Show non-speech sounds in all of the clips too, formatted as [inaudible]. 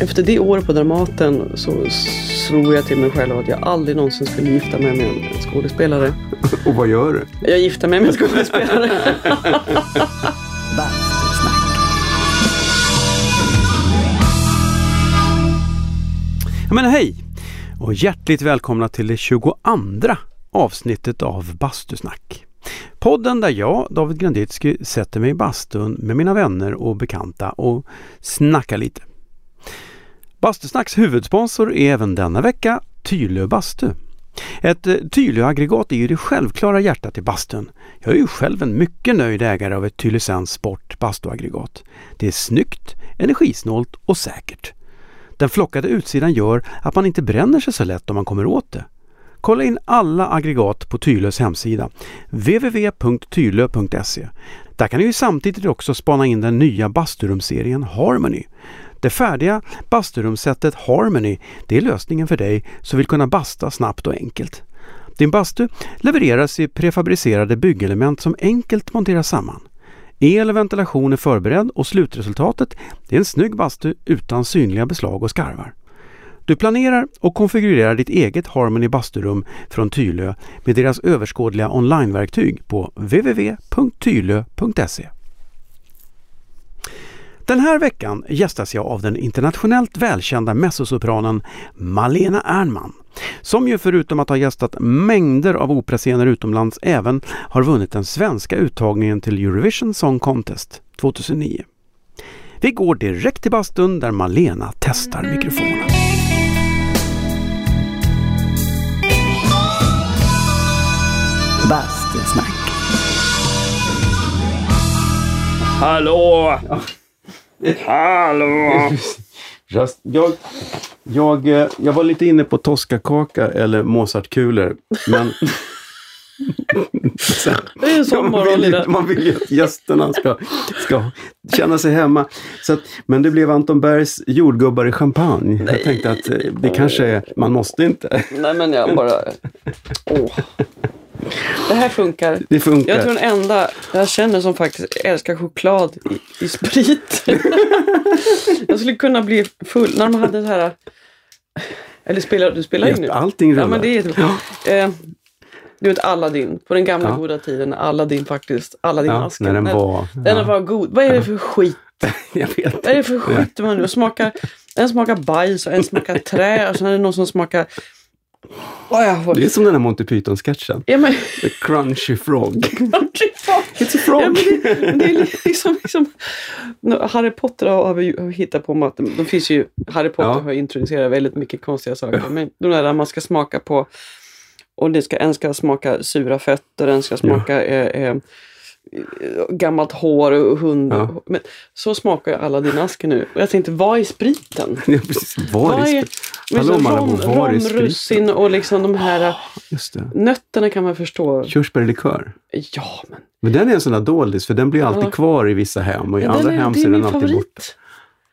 Efter det året på Dramaten så svor jag till mig själv att jag aldrig någonsin skulle gifta mig med en skådespelare. [laughs] Och vad gör du? Jag gifte mig med en skådespelare. Ja, [laughs] men hej! Och hjärtligt välkomna till det 22 avsnittet av Bastusnack. Podden där jag, David Granditsky, sätter mig i bastun med mina vänner och bekanta och snackar lite. Bastusnacks huvudsponsor är även denna vecka Tylö bastu. Ett eh, Tylö-aggregat är ju det självklara hjärtat i bastun. Jag är ju själv en mycket nöjd ägare av ett Tylösands Sport bastuaggregat. Det är snyggt, energisnålt och säkert. Den flockade utsidan gör att man inte bränner sig så lätt om man kommer åt det. Kolla in alla aggregat på Tylös hemsida www.tylö.se. Där kan ni ju samtidigt också spana in den nya basturumserien Harmony. Det färdiga basturumsättet Harmony det är lösningen för dig som vill kunna basta snabbt och enkelt. Din bastu levereras i prefabricerade byggelement som enkelt monteras samman. El och ventilation är förberedd och slutresultatet är en snygg bastu utan synliga beslag och skarvar. Du planerar och konfigurerar ditt eget Harmony basturum från Tylö med deras överskådliga onlineverktyg på www.tylö.se. Den här veckan gästas jag av den internationellt välkända mezzosopranen Malena Ernman som ju förutom att ha gästat mängder av operascener utomlands även har vunnit den svenska uttagningen till Eurovision Song Contest 2009. Vi går direkt till bastun där Malena testar mikrofonen. Bastusnack. Hallå! Hallå! Just, jag, jag, eh, jag var lite inne på Toscakaka eller Mozartkulor. Men Det är en sån [laughs] man, morgon vill, ju- Lina. man vill ju att gästerna ska, ska känna sig hemma. Så att, men det blev Anton Bergs jordgubbar i champagne. Jag tänkte att eh, det kanske är, man måste inte. Nej men jag bara... [laughs] Åh. Det här funkar. Det funkar. Jag tror den enda jag känner som faktiskt älskar choklad i, i sprit. [laughs] jag skulle kunna bli full när de hade så här... Eller spelar, du spelar in nu? Allting rullar. Ja, men det är, eh, du vet Aladdin, på den gamla Ja. goda tiden, Aladdin faktiskt, Aladdin-asken. Ja, när den var- Den ja. var god. Vad är det för skit? [laughs] Jag vet Vad är det för skit man nu smakar? En smakar bajs och en smakar trä och sen är det någon som smakar... Jag får... Det är som den här Monty Python-sketchen. Ja, men... The Crunchy Frog. [laughs] It's a frog. Ja, det, det är liksom, liksom, Harry Potter har, vi hittat på mat. De finns ju, Harry Potter Ja. har introducerat väldigt mycket konstiga saker. Men de där man ska smaka på och det ska, en ska smaka sura fötter, en ska smaka eh, eh, gammalt hår och hund. Ja. Men så smakar ju alla dina asker nu. Och jag tänkte, vad är spriten? Ja, precis. Var är rom, var är spriten? russin och liksom de här det. nötterna kan man förstå. Körsbärlikör. Ja, men Men den är en sån där doldis för den blir alltid Ja. kvar i vissa hem och i den andra är, hem så är den alltid borta.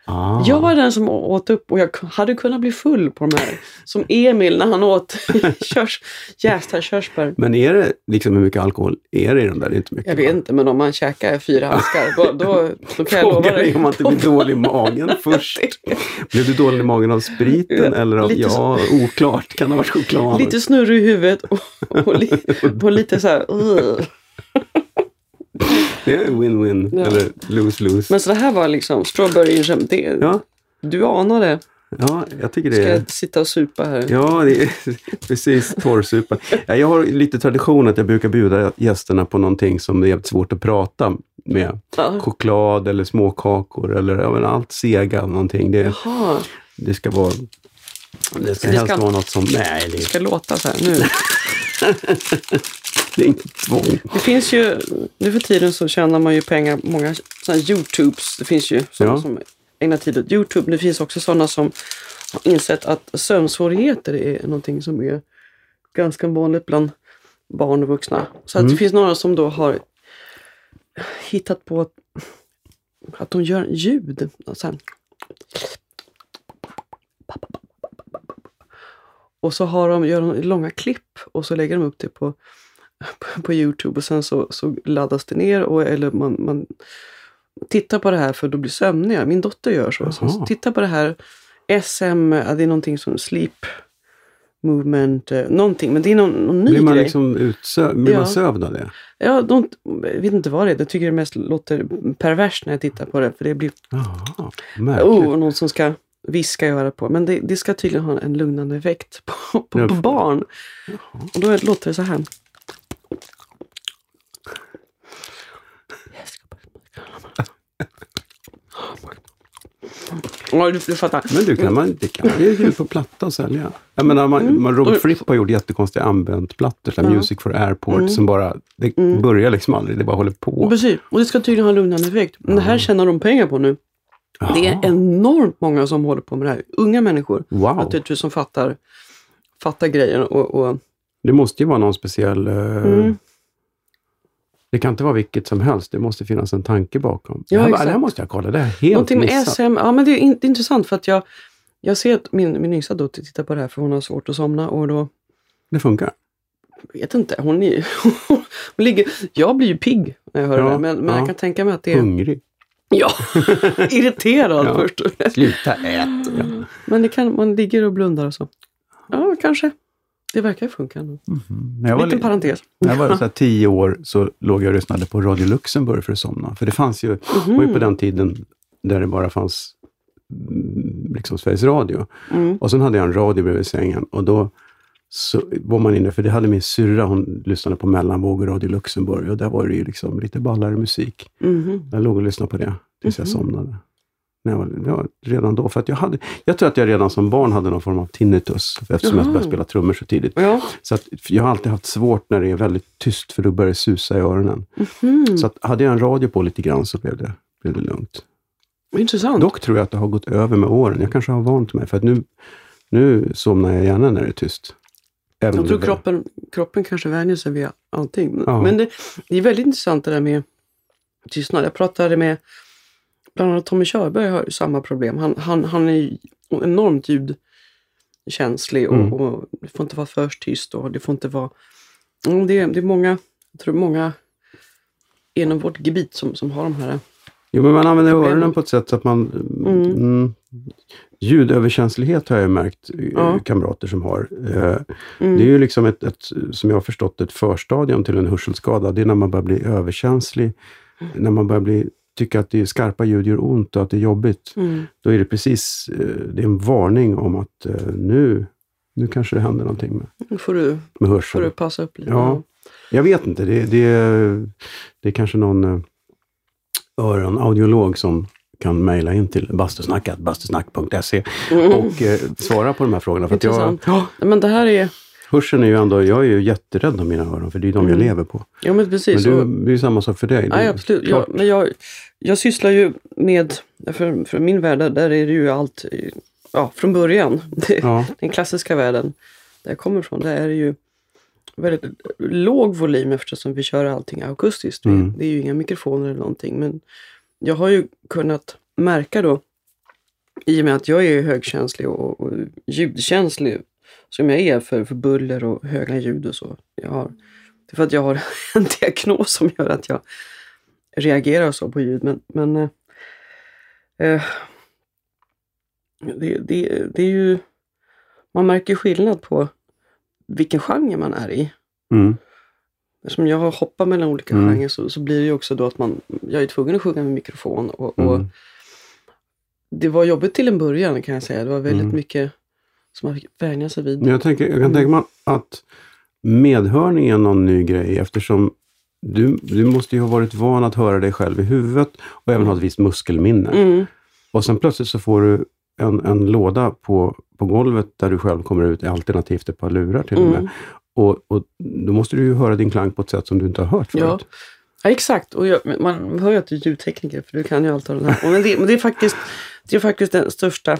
Ah. Jag var den som åt upp och jag hade kunnat bli full på de här. Som Emil när han åt [laughs] körs, jästa körsbär. Men är det liksom hur mycket alkohol är det i den där? Det är inte mycket. Jag vet inte, men om man käkar fyra handskar då, då, då kan jag lova dig. om man inte blir dålig i magen [laughs] först. Blev du dålig i magen av spriten eller av, Lite ja, oklart. Kan det ha varit choklad? Lite snurrig i huvudet och, och, li, och lite så här... "Ugh." Det är win-win Ja. eller lose-lose. Men så det här var liksom strawberry jam. Det, Ja, Du anar det. ja, jag tycker det Ska är... jag sitta och supa här? Ja, det är [laughs] precis torrsupa. Ja, jag har lite tradition att jag brukar bjuda gästerna på någonting som är jävligt svårt att prata med. Ja. Choklad eller småkakor eller ja, men allt sega någonting. Det, Jaha, det ska vara... Det ska det helst ska- vara något som... Nej, det det är, ska låta så här nu. [laughs] [laughs] det är inget tvång. Det finns ju, nu för tiden så tjänar man ju pengar, många sådana Youtubes, det finns ju sådana Ja. som ägnar tid åt Youtube. Det finns också sådana som har insett att sömnsvårigheter är någonting som är ganska vanligt bland barn och vuxna. Så att Mm. det finns några som då har hittat på att, att de gör ljud. Så här. Och så har de, gör de långa klipp och så lägger de upp det på, [laughs] på Youtube och sen så, så laddas det ner och, eller man, man titta på det här för då blir sömniga. Min dotter gör så. så, så Jaha. titta på det här SM, det är någonting som sleep movement, eh, någonting. Men det är någon, någon ny Blir man grej. liksom utsö- blir Ja. man sövd av det? Ja, de, jag vet inte vad det är. Jag tycker det mest låter perverst när jag tittar på det. För det blir Jaha, märkligt. oh, någon som ska viska i örat på. Men det, det ska tydligen ha en lugnande effekt på, på, på barn. Och då låter det så här. Ja, du, du fattar. Men du, kan man, det kan man ju ge på platta och sälja. Jag menar, man, man, Robert Mm. Fripp har gjort jättekonstiga här Ja. Music for Airport, Mm. som bara, det börjar liksom aldrig, det bara håller på. Precis, och det ska tydligen ha en lugnande effekt. Men det här tjänar de pengar på nu. Det är enormt många som håller på med det här. Unga människor Wow, naturligtvis som fattar, fattar grejen. Och, och, det måste ju vara någon speciell... Mm. Det kan inte vara vilket som helst, det måste finnas en tanke bakom. Ja, det, här, exakt. det här måste jag kolla, det är helt Någonting med missat. SM, ja men det är, in, det är intressant för att jag, jag ser att min, min yngsta dotter tittar på det här för hon har svårt att somna och då, Det funkar. jag vet inte, hon, är, [laughs] hon ligger, jag blir ju pigg när jag hör Ja, det här, men, men ja. jag kan tänka mig att det är, Hungrig. ja, [laughs] irriterad Ja. först. Sluta ät! Ja. Men det kan, man ligger och blundar och så. Ja, kanske. Det verkar funka. nu. Jag var, Liten li- parentes. när jag var så [laughs] tio år så låg jag och lyssnade på Radio Luxemburg för att somna. För det fanns ju, det var ju på den tiden där det bara fanns mm, liksom Sveriges Radio. Mm. Och sen hade jag en radio bredvid sängen och då så var man inne, för det hade min syrra, hon lyssnade på mellanvåg och Radio Luxemburg och där var det ju liksom lite ballare musik. Mhm. Jag låg och lyssnade på det tills jag Mhm. somnade. När jag var, var redan då, för jag hade, jag tror att jag redan som barn hade någon form av tinnitus eftersom jag började spela trummor så tidigt. Ja. Så att jag har alltid haft svårt när det är väldigt tyst för då börjar det susa i öronen. Mhm. Så att hade jag en radio på lite grann så blev det, blev det lugnt. Intressant. Dock tror jag att det har gått över med åren. Jag kanske har vant mig för att nu, nu somnar jag gärna när det är tyst. Även Jag tror kroppen, kroppen kanske vänjer sig vid allting. Ja. Men det, det är väldigt intressant det där med tystnad. Jag pratade med bland annat Tommy Körberg har samma problem. Han, han, han är ju enormt ljudkänslig och, Mm. och det får inte vara för tyst och det får inte vara... Det det är många, jag tror många inom vårt gebit som, som har de här... Jo, men man använder Problem. öronen på ett sätt så att man... Mm. Mm, ljudöverkänslighet har jag märkt eh, Ja. kamrater som har. Eh, Mm. Det är ju liksom ett, ett, som jag har förstått, ett förstadium till en hörselskada. Det är när man börjar bli överkänslig. När man börjar bli, tycka att det är skarpa ljud gör ont och att det är jobbigt. Mm. Då är det precis eh, det är en varning om att eh, nu, nu kanske det händer någonting med, Nu får du, med får hörseln. du passa upp lite. Ja. Jag vet inte, det, det, det är kanske någon eh, öronaudiolog som kan mejla in till bastusnacket, bastusnack.se Mm. och eh, svara på de här frågorna. För att jag, Intressant. Ja, men det här är... hörseln är ju ändå, jag är ju jätterädd om mina öron för det är de jag Mm. lever på. Ja, men precis. Men du, det är ju samma sak för dig. Ja, absolut. Ja, men jag, jag sysslar ju med, för, för min värld, där är det ju allt ja, från början. [laughs] Det, Ja, Den klassiska världen där jag kommer ifrån, där är det ju väldigt låg volym eftersom vi kör allting akustiskt. Mm. Det är ju inga mikrofoner eller någonting. Men jag har ju kunnat märka då, i och med att jag är högkänslig och, och ljudkänslig, som jag är för, för buller och höga ljud och så. Jag har, det är för att jag har [laughs] en diagnos som gör att jag reagerar så på ljud. Men, men eh, eh, det, det, det är ju... Man märker skillnad på vilken genre man är i. mm. Eftersom jag har hoppat mellan olika Mm. genrer så, så blir det ju också då att man... Jag är tvungen att sjunga med mikrofon och, och Mm. det var jobbigt till en början kan jag säga. Det var väldigt Mm. mycket som man fick vänja sig vid. Men jag, tänker, jag kan tänka mig att medhörning är någon ny grej eftersom du, du måste ju ha varit van att höra dig själv i huvudet och även ha ett visst muskelminne. Mm. Och sen plötsligt så får du en, en låda på, på golvet där du själv kommer ut, alternativt ett par lurar till och med. Mm. Och, och då måste du ju höra din klang på ett sätt som du inte har hört förut. Ja. Ja, exakt. Och jag, man hör ju att du är ljudtekniker för du kan ju allt av det här. Men det, men det, är faktiskt, det är faktiskt den största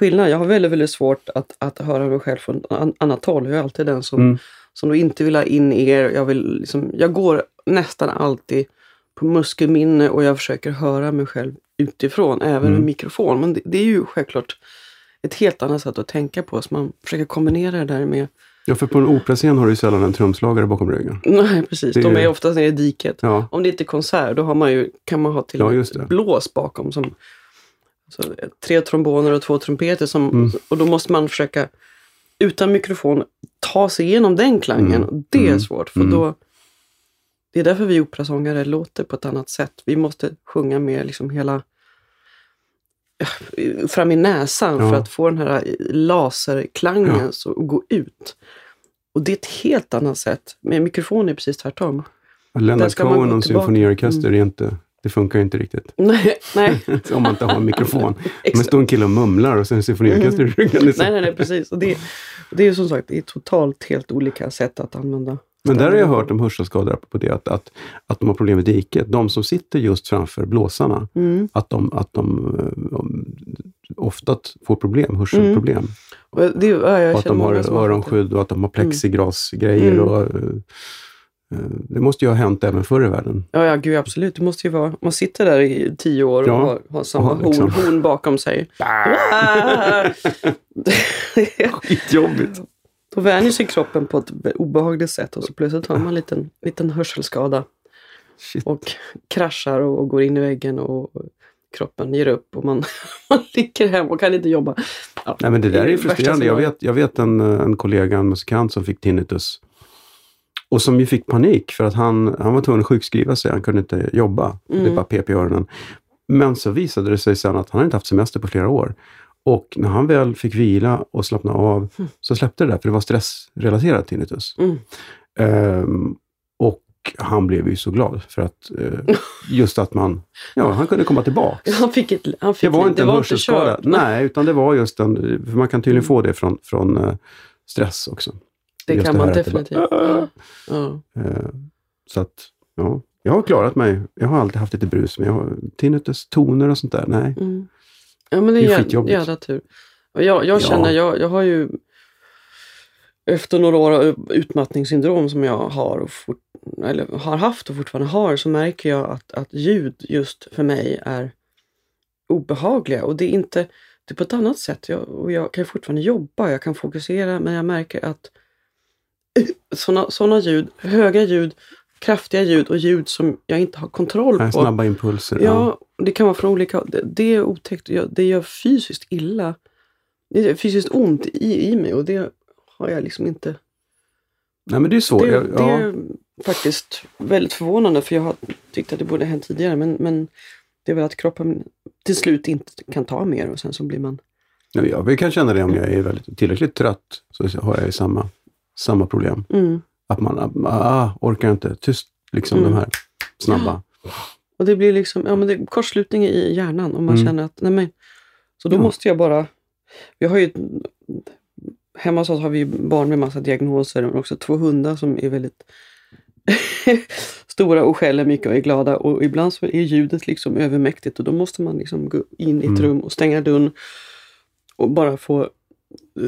skillnaden. Jag har väldigt, väldigt svårt att, att höra mig själv från an, annat håll. Jag är alltid den som, Mm. som då inte vill ha in er. Jag, vill liksom, jag går nästan alltid på muskelminne och jag försöker höra mig själv utifrån, även Mm. med mikrofon. Men det, det är ju självklart ett helt annat sätt att tänka på. Så man försöker kombinera det där med Ja, för på en operascen har du ju sällan en trumslagare bakom ryggen. Nej, precis. Det De är- oftast nere i diket. Ja, Om det inte är konsert, då man ju, kan man ha till Ja, och det. blås bakom. Som, så, eh, tre tromboner och två trumpeter. Som, Mm. Och då måste man försöka, utan mikrofon, ta sig igenom den klangen. Mm. Det är Mm. svårt, för Mm. då... Det är därför vi operasångare låter på ett annat sätt. Vi måste sjunga med liksom hela eh, fram i näsan Ja. för att få den här laserklangen Ja. så, och gå ut. Och det är ett helt annat sätt. Med mikrofon är precis tvärtom. Leonard man Cohen och symfoniorkester är inte, det funkar ju inte riktigt. [laughs] Nej, nej. [laughs] Om man inte har en mikrofon. [laughs] Men står en kille och mumlar och sen en symfoniorkester i ryggen. Liksom. Nej, nej, nej, precis. Och det, det är ju som sagt det är totalt helt olika sätt att använda. Men där har jag hört om hörselskador på det, att, att, att de har problem med diket. De som sitter just framför blåsarna, Mm. att de, att de eh, ofta får problem, hörselproblem. Och det, ja, och att de har öronskydd och att de har plexiglasgrejer. Mm. Och, eh, det måste ju ha hänt även förr i världen. Ja, ja, gud absolut. Det måste ju vara, man sitter där i tio år och Ja. har, har samma Ja, liksom. horn, horn bakom sig. [laughs] [laughs] [laughs] Skitjobbigt. Då vänjer sig kroppen på ett obehagligt sätt och så plötsligt har man en liten, liten hörselskada Shit. och kraschar och, och går in i väggen och kroppen ger upp och man, man ligger hem och kan inte jobba. Ja, Nej, men det där är frustrerande. Jag vet, jag vet en, eh, en kollega, en musikant som fick tinnitus. Och som ju fick panik för att han, han var tvungen att sjukskriva sig. Han kunde inte jobba. Det Mm. bara pep i öronen. Men så visade det sig sen att han inte haft semester på flera år. Och när han väl fick vila och slappna av så släppte det där, för det var stressrelaterat tinnitus. Mm. Ehm, och han blev ju så glad för att eh, [laughs] just att man, ja, han kunde komma tillbaka. Han fick ett, han fick Det var inte en hörselskada. Nej, utan det var just en, för man kan tydligen få det från, från eh, stress också. Det kan det man här att det definitivt. bara- Ja. Eh, Så att, ja, jag har klarat mig. Jag har alltid haft lite brus, men jag har tinnitus, toner och sånt där, nej. Mm. ja, men det är, Det är skitjobbigt. jävla tur. Och jag, jag Ja. känner, jag, jag har ju efter några år av utmattningssyndrom som jag har, och fort, eller har haft och fortfarande har, så märker jag att, att ljud just för mig är obehagliga. Och det är inte, det är på ett annat sätt. Jag, och jag kan fortfarande jobba, jag kan fokusera, men jag märker att sådana såna ljud, höga ljud, kraftiga ljud och ljud som jag inte har kontroll på. snabba impulser. Ja, det kan vara från olika... Det, det är otäckt. Jag- Det gör fysiskt illa. Det gör fysiskt ont i, i mig och det har jag liksom inte... Nej, men det är svårt. Det, det ja. är faktiskt väldigt förvånande för jag har tyckt att det borde ha hänt tidigare men, men det är väl att kroppen till slut inte kan ta mer och sen så blir man... Ja, jag kan känna det om jag är väldigt, tillräckligt trött, så har jag ju samma, samma problem. Mm. Att man ah, orkar inte, tyst, liksom Mm. de här snabba. Och det blir liksom ja, men det kortslutning i hjärnan och man Mm. känner att nej men, Så då Ja. måste jag bara... Vi har ju... Hemma hos oss har vi barn med massa diagnoser men också två hundar som är väldigt [laughs] stora och skäller mycket och är glada. Och ibland så är ljudet liksom övermäktigt och då måste man liksom gå in i ett Mm. rum och stänga dörren och bara få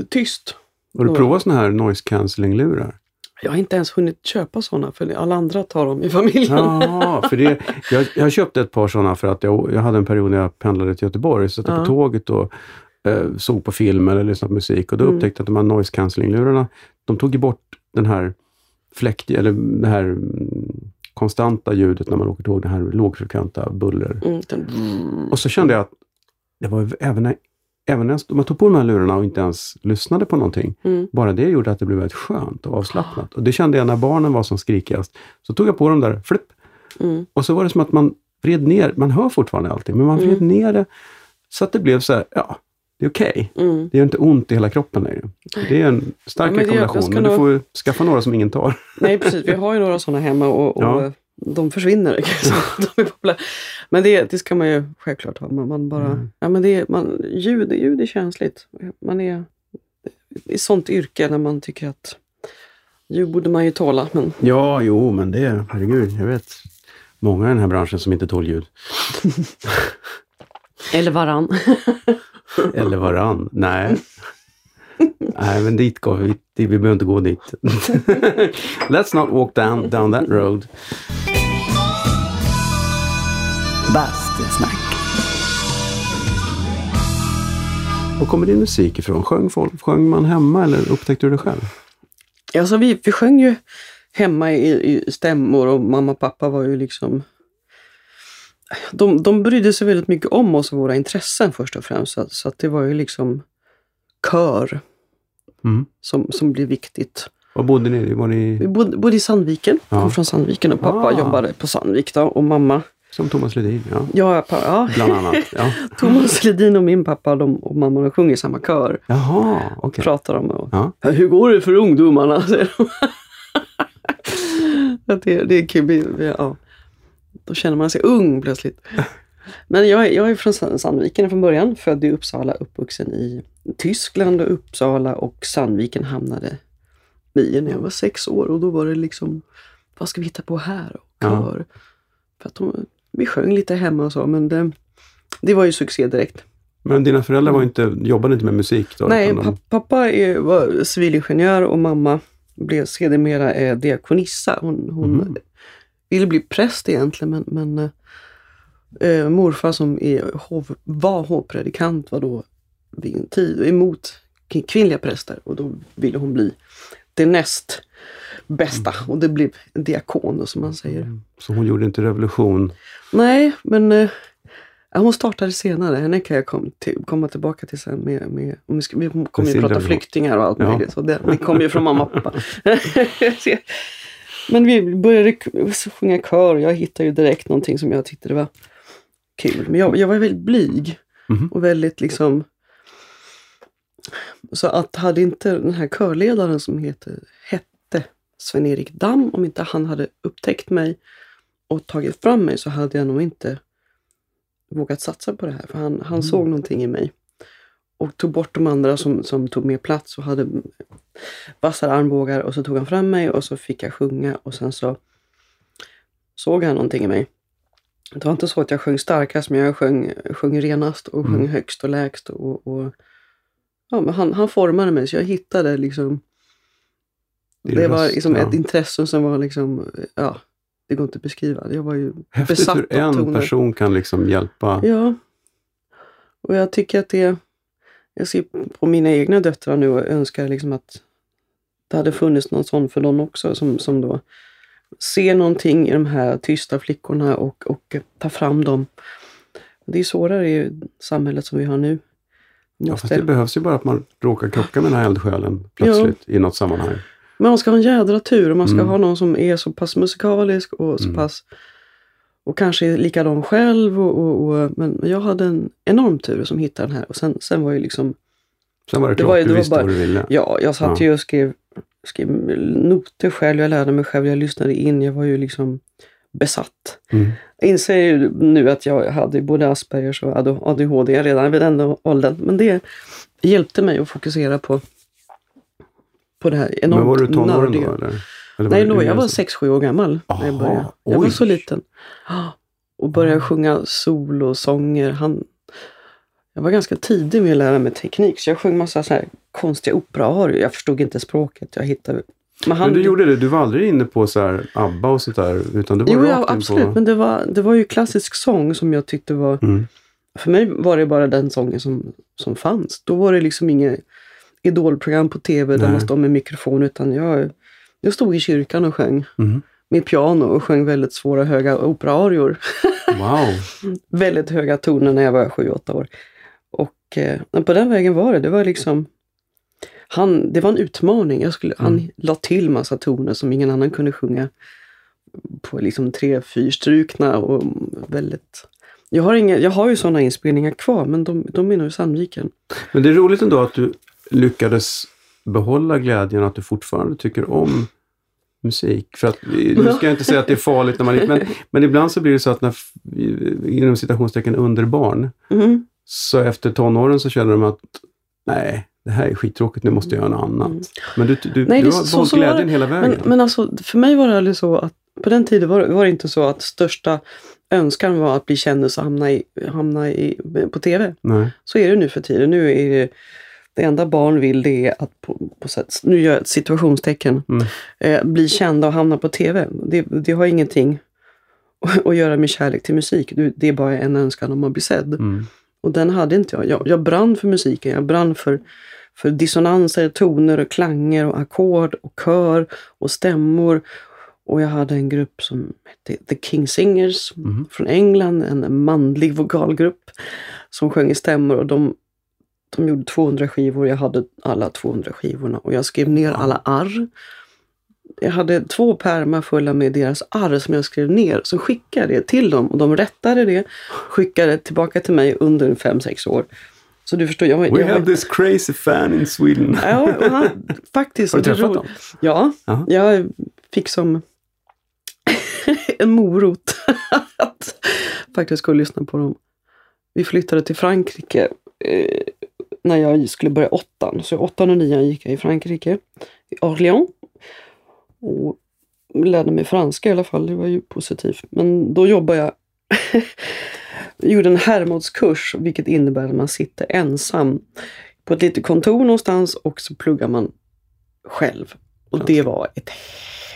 tyst. Har du Ja. provat såna här noise cancelling-lurar? Jag har inte ens hunnit köpa sådana för alla andra tar dem i familjen. Ja, för det, jag, jag köpte ett par sådana för att jag, jag hade en period när jag pendlade till Göteborg. Så satt Ja. på tåget och eh, såg på film eller lyssnade på musik. Och då Mm. upptäckte jag att de här noise cancelling-lurarna, de tog ju bort den här fläkt, eller det här mm, konstanta ljudet när man åker tåg, det här lågfrekventa buller. Mm, Och så kände jag att det var även när, även när jag- man tog på de här lurarna och inte ens lyssnade på någonting. mm, Bara det gjorde att det blev väldigt skönt och avslappnat. Och det kände jag när barnen var som skrikigast. Så tog jag på dem där, flipp, mm. och så var det som att man vred ner, man hör fortfarande allting, men man vred Mm. ner det så att det blev så här, ja, det är okej. Mm. Det gör inte ont i hela kroppen längre. Det är en stark Ja, men rekommendation, men du får skaffa några som ingen tar. Nej precis, vi har ju några sådana hemma och, och Ja. De försvinner. säga. [laughs] [laughs] de är populära. Men det, det ska man ju självklart ha. Man, man bara, Mm. ja, men det, är- man, ljud, ljud är känsligt. Man är i sånt yrke när man tycker att ljud borde man ju tåla. Men Ja, jo, men det, herregud, jag vet många i den här branschen som inte tål ljud. [laughs] Eller varann. Eller varann. Nej. Nej, men dit går vi. Vi behöver inte gå dit. Let's not walk down, down that road. Bastusnack. Var kommer din musik ifrån? Sjöng, folk, sjöng man hemma eller upptäckte du det själv? Alltså vi, vi sjöng ju hemma i, i stämmor och mamma och pappa var ju liksom de, de brydde sig väldigt mycket om oss och våra intressen först och främst. Så, så att det var ju liksom kör Mm. som, som blev viktigt. Var bodde ni? Var ni Vi bodde, bodde i Sandviken, Ja. kom från Sandviken och pappa Ah. jobbade på Sandvik då, och mamma. Som Thomas Ledin? Ja, Ja, pa, ja. bland annat. Ja. [laughs] Thomas Ledin och min pappa de, och mamma de sjunger i samma kör. Jaha, okej. Pratar om och, Ja. Hur går det för ungdomarna? [laughs] säger de. Det, det är kul. Ja. Då känner man sig ung plötsligt. Men jag, jag är från Sand- Sandviken från början. Född i Uppsala, uppvuxen i Tyskland och Uppsala och Sandviken hamnade i när jag var sex år och då var det liksom, vad ska vi hitta på här? Och Ja. kör. För att de, vi sjöng lite hemma och så men det, det var ju succé direkt. Men dina föräldrar var inte, jobbade inte med musik då? Nej, de- pa- pappa är, var civilingenjör och mamma blev sedermera eh, diakonissa. Hon, hon Mhm. ville bli präst egentligen men, men eh, eh, morfar som är hov, var hovpredikant var då vid en tid emot kvinnliga präster och då ville hon bli det näst bästa och det blev en diakon som man säger. Så hon gjorde inte revolution? Nej, men eh, hon startade senare. Henne kan jag kom till, komma tillbaka till sen. Med, med, om vi, ska, vi kommer ju prata flyktingar och allt Ja. möjligt. Så det, det kommer ju från mamma och pappa. [laughs] men vi började sjunga kör. Jag hittade ju direkt någonting som jag tyckte det var kul. Men jag, jag var väldigt blyg. Mhm. Och väldigt liksom... Så att hade inte den här körledaren som heter, hette Sven-Erik Damm, om inte han hade upptäckt mig och tagit fram mig så hade jag nog inte vågat satsa på det här. För han, han Mm. såg någonting i mig. Och tog bort de andra som, som tog mer plats och hade vassare armbågar och så tog han fram mig och så fick jag sjunga och sen så såg han någonting i mig. Det var inte så att jag sjöng starkast men jag sjöng, sjöng renast och sjöng Mm. högst och lägst. Och, och, ja, men han, han formade mig så jag hittade liksom Din det var liksom ja. ett intresse som var liksom, ja, det går inte att beskriva. Jag var ju Häftigt besatt hur en toner. person kan liksom hjälpa. Ja. Och jag tycker att det, jag ser på mina egna döttrar nu och önskar liksom att det hade funnits någon sån för dem också som, som då ser någonting i de här tysta flickorna och, och tar fram dem. Det är svårare i samhället som vi har nu. Ja, fast det behövs ju bara att man råkar krocka med den här eldsjälen plötsligt i något sammanhang. Men man ska ha en jädra tur och man ska Mm. ha någon som är så pass musikalisk och så Mm. pass och kanske är likadan själv. Och, och, och, men jag hade en enorm tur som hittade den här och sen, sen var ju liksom Sen var det Det klart, var du det var visste bara- vad du ville. Ja, jag satt Ja. ju och skrev, skrev noter själv, jag lärde mig själv, jag lyssnade in, jag var ju liksom besatt. Mm. Jag inser ju nu att jag hade både Aspergers och ADHD redan vid den åldern, men det hjälpte mig att fokusera på, på det här enormt Men var du tonåren nördiga. då eller? eller Nej, då, jag var 6-7 år gammal när jag Aha, började. Jag var oj. så liten. Och började sjunga solosånger. Han, jag var ganska tidig med att lära mig teknik, så jag sjöng massa så här konstiga operaarior. Jag förstod inte språket. Jag hittade... Men han, Men du gjorde det, du var aldrig inne på så här ABBA och sånt där? Utan du var Jo, ja, absolut. på... Men det var, det var ju klassisk sång som jag tyckte var... Mm. För mig var det bara den sången som, som fanns. Då var det liksom inget idolprogram på tv där Nej. man står med mikrofon, utan jag, jag stod i kyrkan och sjöng Mm. med piano och sjöng väldigt svåra höga operaarior. [laughs] Wow! väldigt höga toner när jag var 7-8 år. Och eh, på den vägen var det. Det var liksom han, det var en utmaning. Jag skulle, Han Mm. la till massa toner som ingen annan kunde sjunga på liksom tre fyrstrukna och väldigt... Jag har, inga, jag har ju sådana inspelningar kvar men de, de är nog i Sandviken. Men det är roligt ändå att du lyckades behålla glädjen att du fortfarande tycker om musik. För att, nu ska jag inte säga att det är farligt när man men, men ibland så blir det så att när, inom citationstecken underbarn, Mhm. så efter tonåren så känner de att nej, det här är skittråkigt, nu måste jag göra något annat. Mm. Men du, du, Nej, du har så- så glädjen hela vägen. Men, men alltså, för mig var det aldrig så att på den tiden var, var det inte så att största önskan var att bli kändis och hamna, i, hamna i, på tv. nej. Så är det nu för tiden. Nu är det, det enda barn vill det är att, på, på sätt, nu gör jag ett situationstecken, Mm. eh, bli kända och hamna på tv. Det, det har ingenting [laughs] att- göra med kärlek till musik. Det är bara en önskan om att bli sedd. Mm. Och den hade inte jag. jag. Jag brann för musiken, jag brann för, för dissonanser, toner och klanger och ackord och kör och stämmor. Och jag hade en grupp som hette The King Singers Mhm. från England, en manlig vokalgrupp som sjöng i stämmor. Och de, de gjorde 200 skivor, jag hade alla 200 skivorna och jag skrev ner alla arr. Jag hade två pärmar fulla med deras arr som jag skrev ner. Så skickade jag det till dem och de rättade det, skickade tillbaka till mig under 5-6 år. Så du förstår, jag, var- We jag, have this crazy fan in Sweden. Ja, han, [laughs] faktiskt. Har du träffat dem? Ja, Jaha. jag fick som [laughs] en morot att faktiskt gå och lyssna på dem. Vi flyttade till Frankrike eh, när jag skulle börja åttan. Så åttan och nian gick jag i Frankrike, i Orléans. Och lärde mig franska i alla fall, det var ju positivt. Men då jobbade jag [laughs] gjorde en Hermodskurs, vilket innebär att man sitter ensam på ett litet kontor någonstans och så pluggar man själv. Och det var ett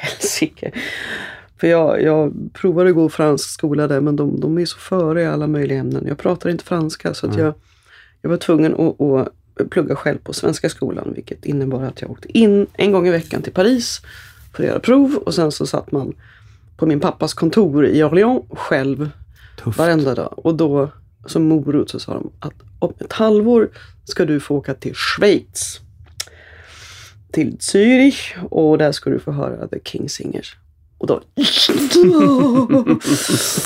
helsike. För jag, jag provade att gå fransk skola där men de, de är så före i alla möjliga ämnen. Jag pratar inte franska så att jag, jag var tvungen att, att plugga själv på svenska skolan vilket innebar att jag åkte in en gång i veckan till Paris för att göra prov och sen så satt man på min pappas kontor i Orléans själv Tufft. varenda dag. Och då som morot så sa de att om ett halvår ska du få åka till Schweiz. Till Zürich och där ska du få höra The King Singers. Och då... [laughs]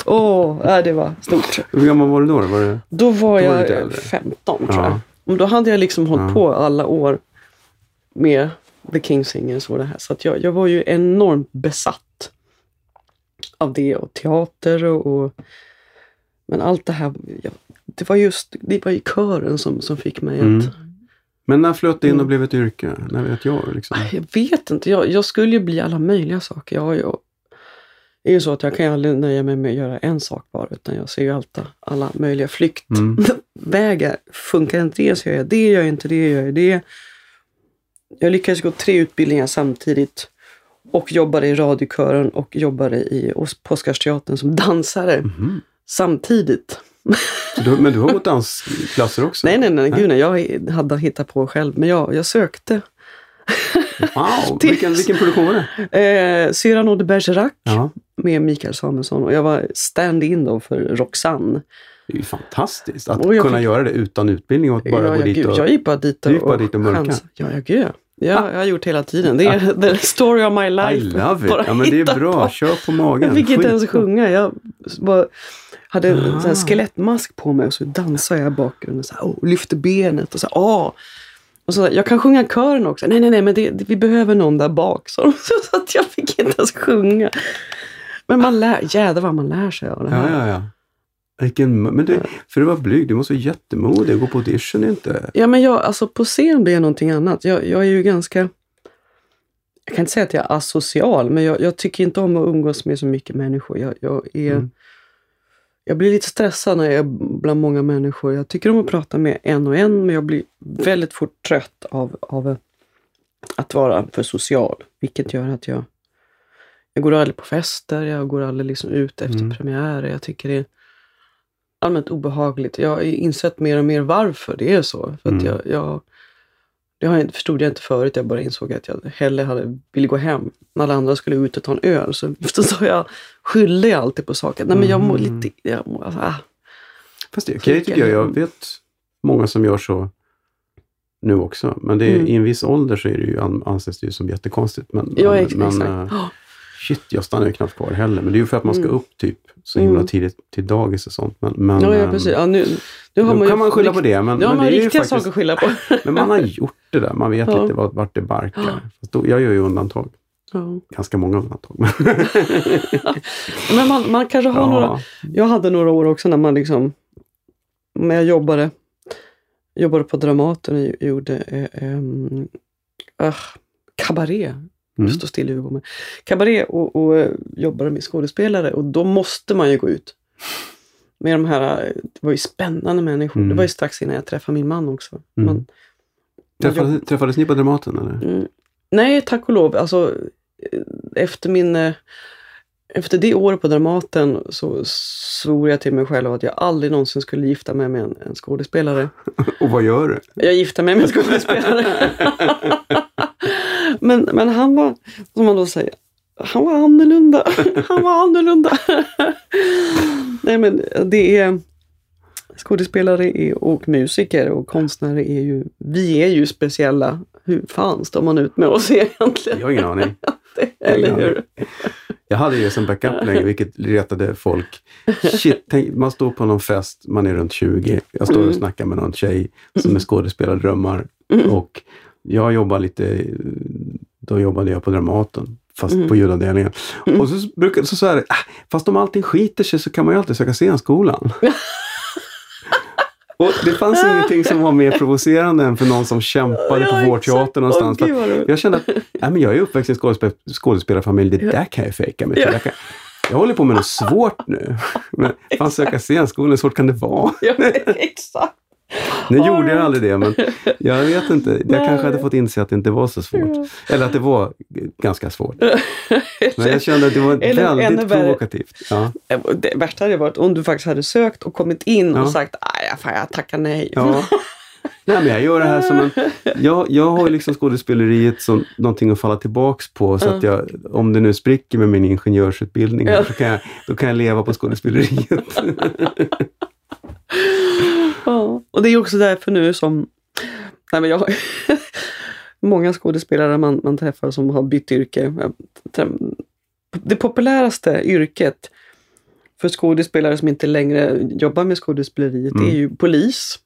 Åh, ja, det var stort. Hur gammal var du då? Var det... Då var Då var jag lite äldre. 15 tror Ja. jag. Och då hade jag liksom hållit på alla år med The King Singers och det här. Så att jag, jag var ju enormt besatt av det och teater och, och men allt det här, ja, det var just det var ju kören som, som fick mig Mm. att Men när flöt det in och Mm. blev ett yrke? När vet jag? Liksom? Jag vet inte. Jag, jag skulle ju bli alla möjliga saker. Jag, jag, är ju så att jag kan ju aldrig nöja mig med att göra en sak bara. Utan jag ser ju alltid alla möjliga Mm. flyktvägar. Funkar inte det så gör jag det, gör jag inte det, gör jag det. Jag lyckades gå tre utbildningar samtidigt. Och jobbade i radiokören och jobbade i, Os- på Oscarsteatern som dansare Mhm. samtidigt. Du, men du har gått dansklasser också? Nej, nej, nej, Nej. gud nej. Jag hade hittat på själv. Men jag, jag sökte. Wow, [laughs] vilken, vilken produktion var det? Eh, Cyrano de Bergerac. Ja, med Mikael Samuelsson och jag var stand-in då för Roxanne. det är ju fantastiskt att Och kunna fick- göra det utan utbildning och bara ja, gå ja, dit gud, och... jag gick bara dit och, gick bara dit och mörka? Ja, ja, gud. Ja, jag har gjort hela tiden. Det är the story of my I life. love it! Ja, men det är bra. på. Kör på magen. Jag fick inte ens sjunga. Jag bara hade en Ah. skelettmask på mig och så dansade jag i bakgrunden. Så här, oh, lyfte benet och så här, åh. Och så, jag kan sjunga kören också. Nej, nej, nej, men det, det, vi behöver någon där bak. Så, [laughs] så att jag fick inte ens sjunga. Men man lär, jädrar vad man lär sig av det här. Ja, ja, ja. Vilken, men du, för du var blyg, du måste vara jättemodig. Gå på audition inte... Ja, men jag, alltså på scen blir jag någonting annat. Jag, jag är ju ganska... Jag kan inte säga att jag är asocial, men jag, jag tycker inte om att umgås med så mycket människor. Jag, jag, är, Mm. jag blir lite stressad när jag är bland många människor. Jag tycker om att prata med en och en, men jag blir väldigt fort trött av, av att vara för social. Vilket gör att jag, jag går aldrig på fester, jag går aldrig liksom ut efter Mm. premiärer. Jag tycker det allmänt obehagligt. Jag har insett mer och mer varför det är så. För Mm. jag, jag, det har jag, förstod jag inte förut. Jag bara insåg att jag hellre hade, ville gå hem när alla andra skulle ut och ta en öl. Så, [laughs] så sa jag, skyllde jag alltid på saker. Nej men jag mår Mm. lite... Jag mår, alltså, ah. Fast det är okej tycker jag. Jag vet många som gör så nu också. Men det är, Mm. i en viss ålder så är det ju, an- anses det ju som jättekonstigt. Men, Ja, men, ex- men exakt. eh, shit, jag stannar ju knappt kvar heller. Men det är ju för att man ska Mm. upp typ så himla Mm. tidigt till dagis och sånt. Men, men, Ja, ja, ehm, precis. Ja, nu, nu har man kan man skylla på det. Men, Nu har men man det riktiga faktiskt, saker att skylla på. [laughs] Men man har gjort det där. Man vet Ja. lite vart, vart det barkar. Då, jag gör ju undantag. Ja. Ganska många undantag. [laughs] [laughs] Men man, man kanske har några... ja. Jag hade några år också när man liksom... När jag jobbade, jobbade på Dramaten och gjorde eh, um, uh, kabaré. Mm. Stå still i huvudet mig. Kabaré och, och jobbade med skådespelare och då måste man ju gå ut. Med de här, det var ju spännande människor. Mm. Det var ju strax innan jag träffade min man också. Mm. Man, man jobb- Träffades, träffades ni på Dramaten eller? Mm. Nej, tack och lov. Alltså, eh, efter min... eh, efter det året på Dramaten så svor jag till mig själv att jag aldrig någonsin skulle gifta mig med en, en skådespelare. [laughs] Och vad gör du? Jag gifte mig med en skådespelare. [laughs] men, men han var, som man då säger, han var annorlunda. [laughs] Han var annorlunda. Nej men det är skådespelare är, och musiker och konstnärer är ju, vi är ju speciella. Hur fan står man ut med oss egentligen? Jag har ingen aning. [laughs] Eller hur? Jag hade det som backup [laughs] länge, vilket retade folk. Shit, tänk, man står på någon fest, man är runt 20. Jag står och Mm. snackar med någon tjej som är skådespelardrömmar. Mm. Och jag jobbar lite, då jobbade jag på Dramaten, fast Mm. på ljudavdelningen. Och så brukar så, så här, ah, fast om allting skiter sig så kan man ju alltid söka scenskolan. [laughs] Och det fanns ingenting som var mer provocerande än för någon som kämpade Ja, på vår teater någonstans. Roligt. jag kände att nej, men jag är uppväxt i en skådespel skådespelarfamilj, det där kan jag fejka mig till. Ja. Jag håller på med något svårt nu. [laughs] Men fan söka scenskolan, hur svårt kan det vara? Ja, [laughs] exakt. Nu gjorde jag aldrig det, men jag vet inte. Jag Nej. kanske hade fått inse att det inte var så svårt. Eller att det var ganska svårt. [laughs] Men jag kände att det var Eller väldigt provokativt. Ja. Det värsta hade varit om du faktiskt hade sökt och kommit in Ja. och sagt fan, jag tackar nej. Ja. [laughs] Nej, men jag gör det här som en... Jag, jag har liksom skådespeleriet som någonting att falla tillbaks på. Så att jag, om det nu spricker med min ingenjörsutbildning, här, så kan jag, då kan jag leva på skådespeleriet. [laughs] Ja. Och det är också därför nu som... Nej, men jag har [laughs] många skådespelare man, man träffar som har bytt yrke. Det populäraste yrket för skådespelare som inte längre jobbar med skådespeleriet Mm. är ju polis,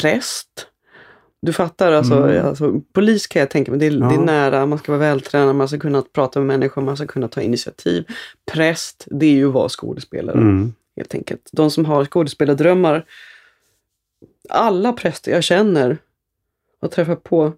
präst. Du fattar, alltså, Mm. alltså polis kan jag tänka mig, det är, det är Ja. nära, man ska vara vältränad, man ska kunna prata med människor, man ska kunna ta initiativ. Präst, det är ju att vara skådespelare Mm. helt enkelt. De som har skådespelardrömmar. Alla präster jag känner och träffat på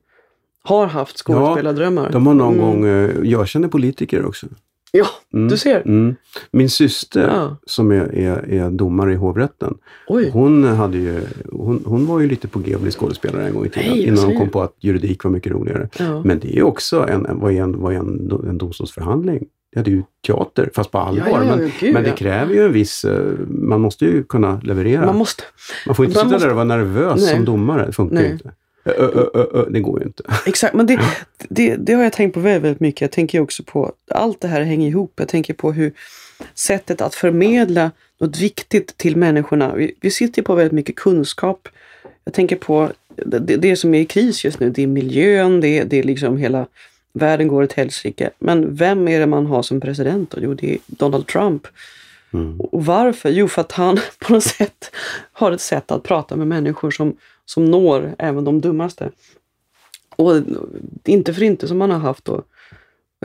har haft skådespelardrömmar. De har någon Mm. gång... eh, Jag känner politiker också. Ja, Mm. du ser. Mm. Min syster Ja. som är, är, är domare i hovrätten. Oj. Hon, hade ju, hon, hon var ju lite på G att bli skådespelare en gång i tiden. Nej, innan hon kom på att juridik var mycket roligare. Ja. Men det är ju också en, är en, vad är en, en domstolsförhandling. Ja, det är ju teater, fast på allvar. Ja, ja, men, gud, men det kräver ju en viss... eh, Man måste ju kunna leverera. Man Man, måste. får inte man sitta måste- där och vara nervös Nej. som domare. Det funkar ju inte. Ö, ö, ö, det går ju inte. [laughs] Exakt, men det, det, det har jag tänkt på väldigt, väldigt mycket. Jag tänker också på, allt det här hänger ihop. Jag tänker på hur sättet att förmedla något viktigt till människorna. Vi, vi sitter på väldigt mycket kunskap. Jag tänker på det, det- som är i kris just nu. Det är miljön, det, det är liksom hela världen går åt helsike. Men vem är det man har som president då? Jo, det är Donald Trump. Mm. Och varför? Jo, för att han [laughs] på något sätt har ett sätt att prata med människor som, som når även de dummaste. Och inte för inte som man har haft då,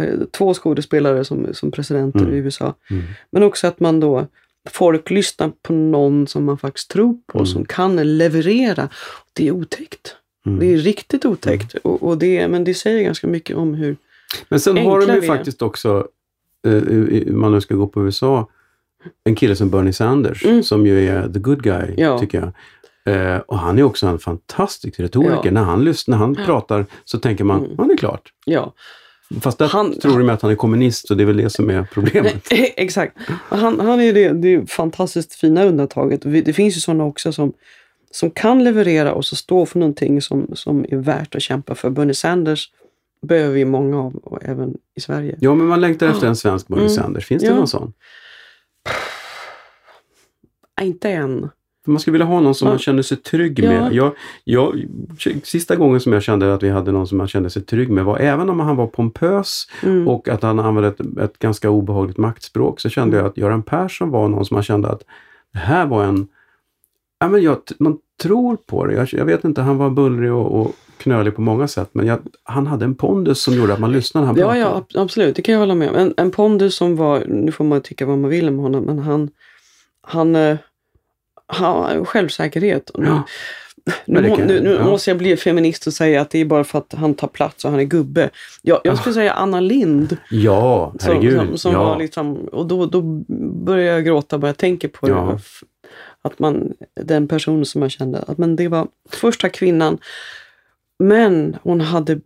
eh, två skådespelare som, som presidenter Mm. i USA. Mm. Men också att man då, folk lyssnar på någon som man faktiskt tror på, Mm. som kan leverera. Det är otäckt. Mm. Det är riktigt otäckt. Och, och det, men det säger ganska mycket om hur... Men sen har de ju faktiskt också, eh, om man nu ska gå på USA, en kille som Bernie Sanders, Mm. som ju är the good guy, Ja. tycker jag. Eh, och han är också en fantastisk retoriker. Ja. När han, lyssnar, när han pratar så tänker man, Mm. ja det är klart. Ja, Fast där Han- tror de att han är kommunist, så det är väl det som är problemet. [laughs] Exakt. Och Han, han är det, det fantastiskt fina undantaget. Och Det finns ju sådana också som, som kan leverera och så stå för någonting som, som är värt att kämpa för. Bernie Sanders behöver vi många av, och även i Sverige. Ja, men man längtar efter en svensk Bernie Mm. Sanders. Finns det Ja. någon sån? Inte än. För man skulle vilja ha någon som Ja. man känner sig trygg Ja. med. Jag, jag, sista gången som jag kände att vi hade någon som man kände sig trygg med var även om han var pompös Mm. och att han använde ett, ett ganska obehagligt maktspråk så kände jag att Göran Persson var någon som man kände att det här var en... Ja, men jag, man tror på det. Jag, jag vet inte, han var bullrig och, och knölig på många sätt men jag, han hade en pondus som gjorde att man lyssnade när han Ja, pratade. ja, ab- absolut. Det kan jag hålla med om. En, en pondus som var, nu får man tycka vad man vill om honom, men han, han, eh, han självsäkerhet. Nu, Ja. nu, kan- nu, nu ja. måste jag bli feminist och säga att det är bara för att han tar plats och han är gubbe. Jag, jag skulle säga Anna Lind. Ja, Som, herregud. som, som ja. var liksom, och då, då började jag gråta bara jag tänker på det. Att man, den personen som jag kände, att men det var första kvinnan. Men hon hade,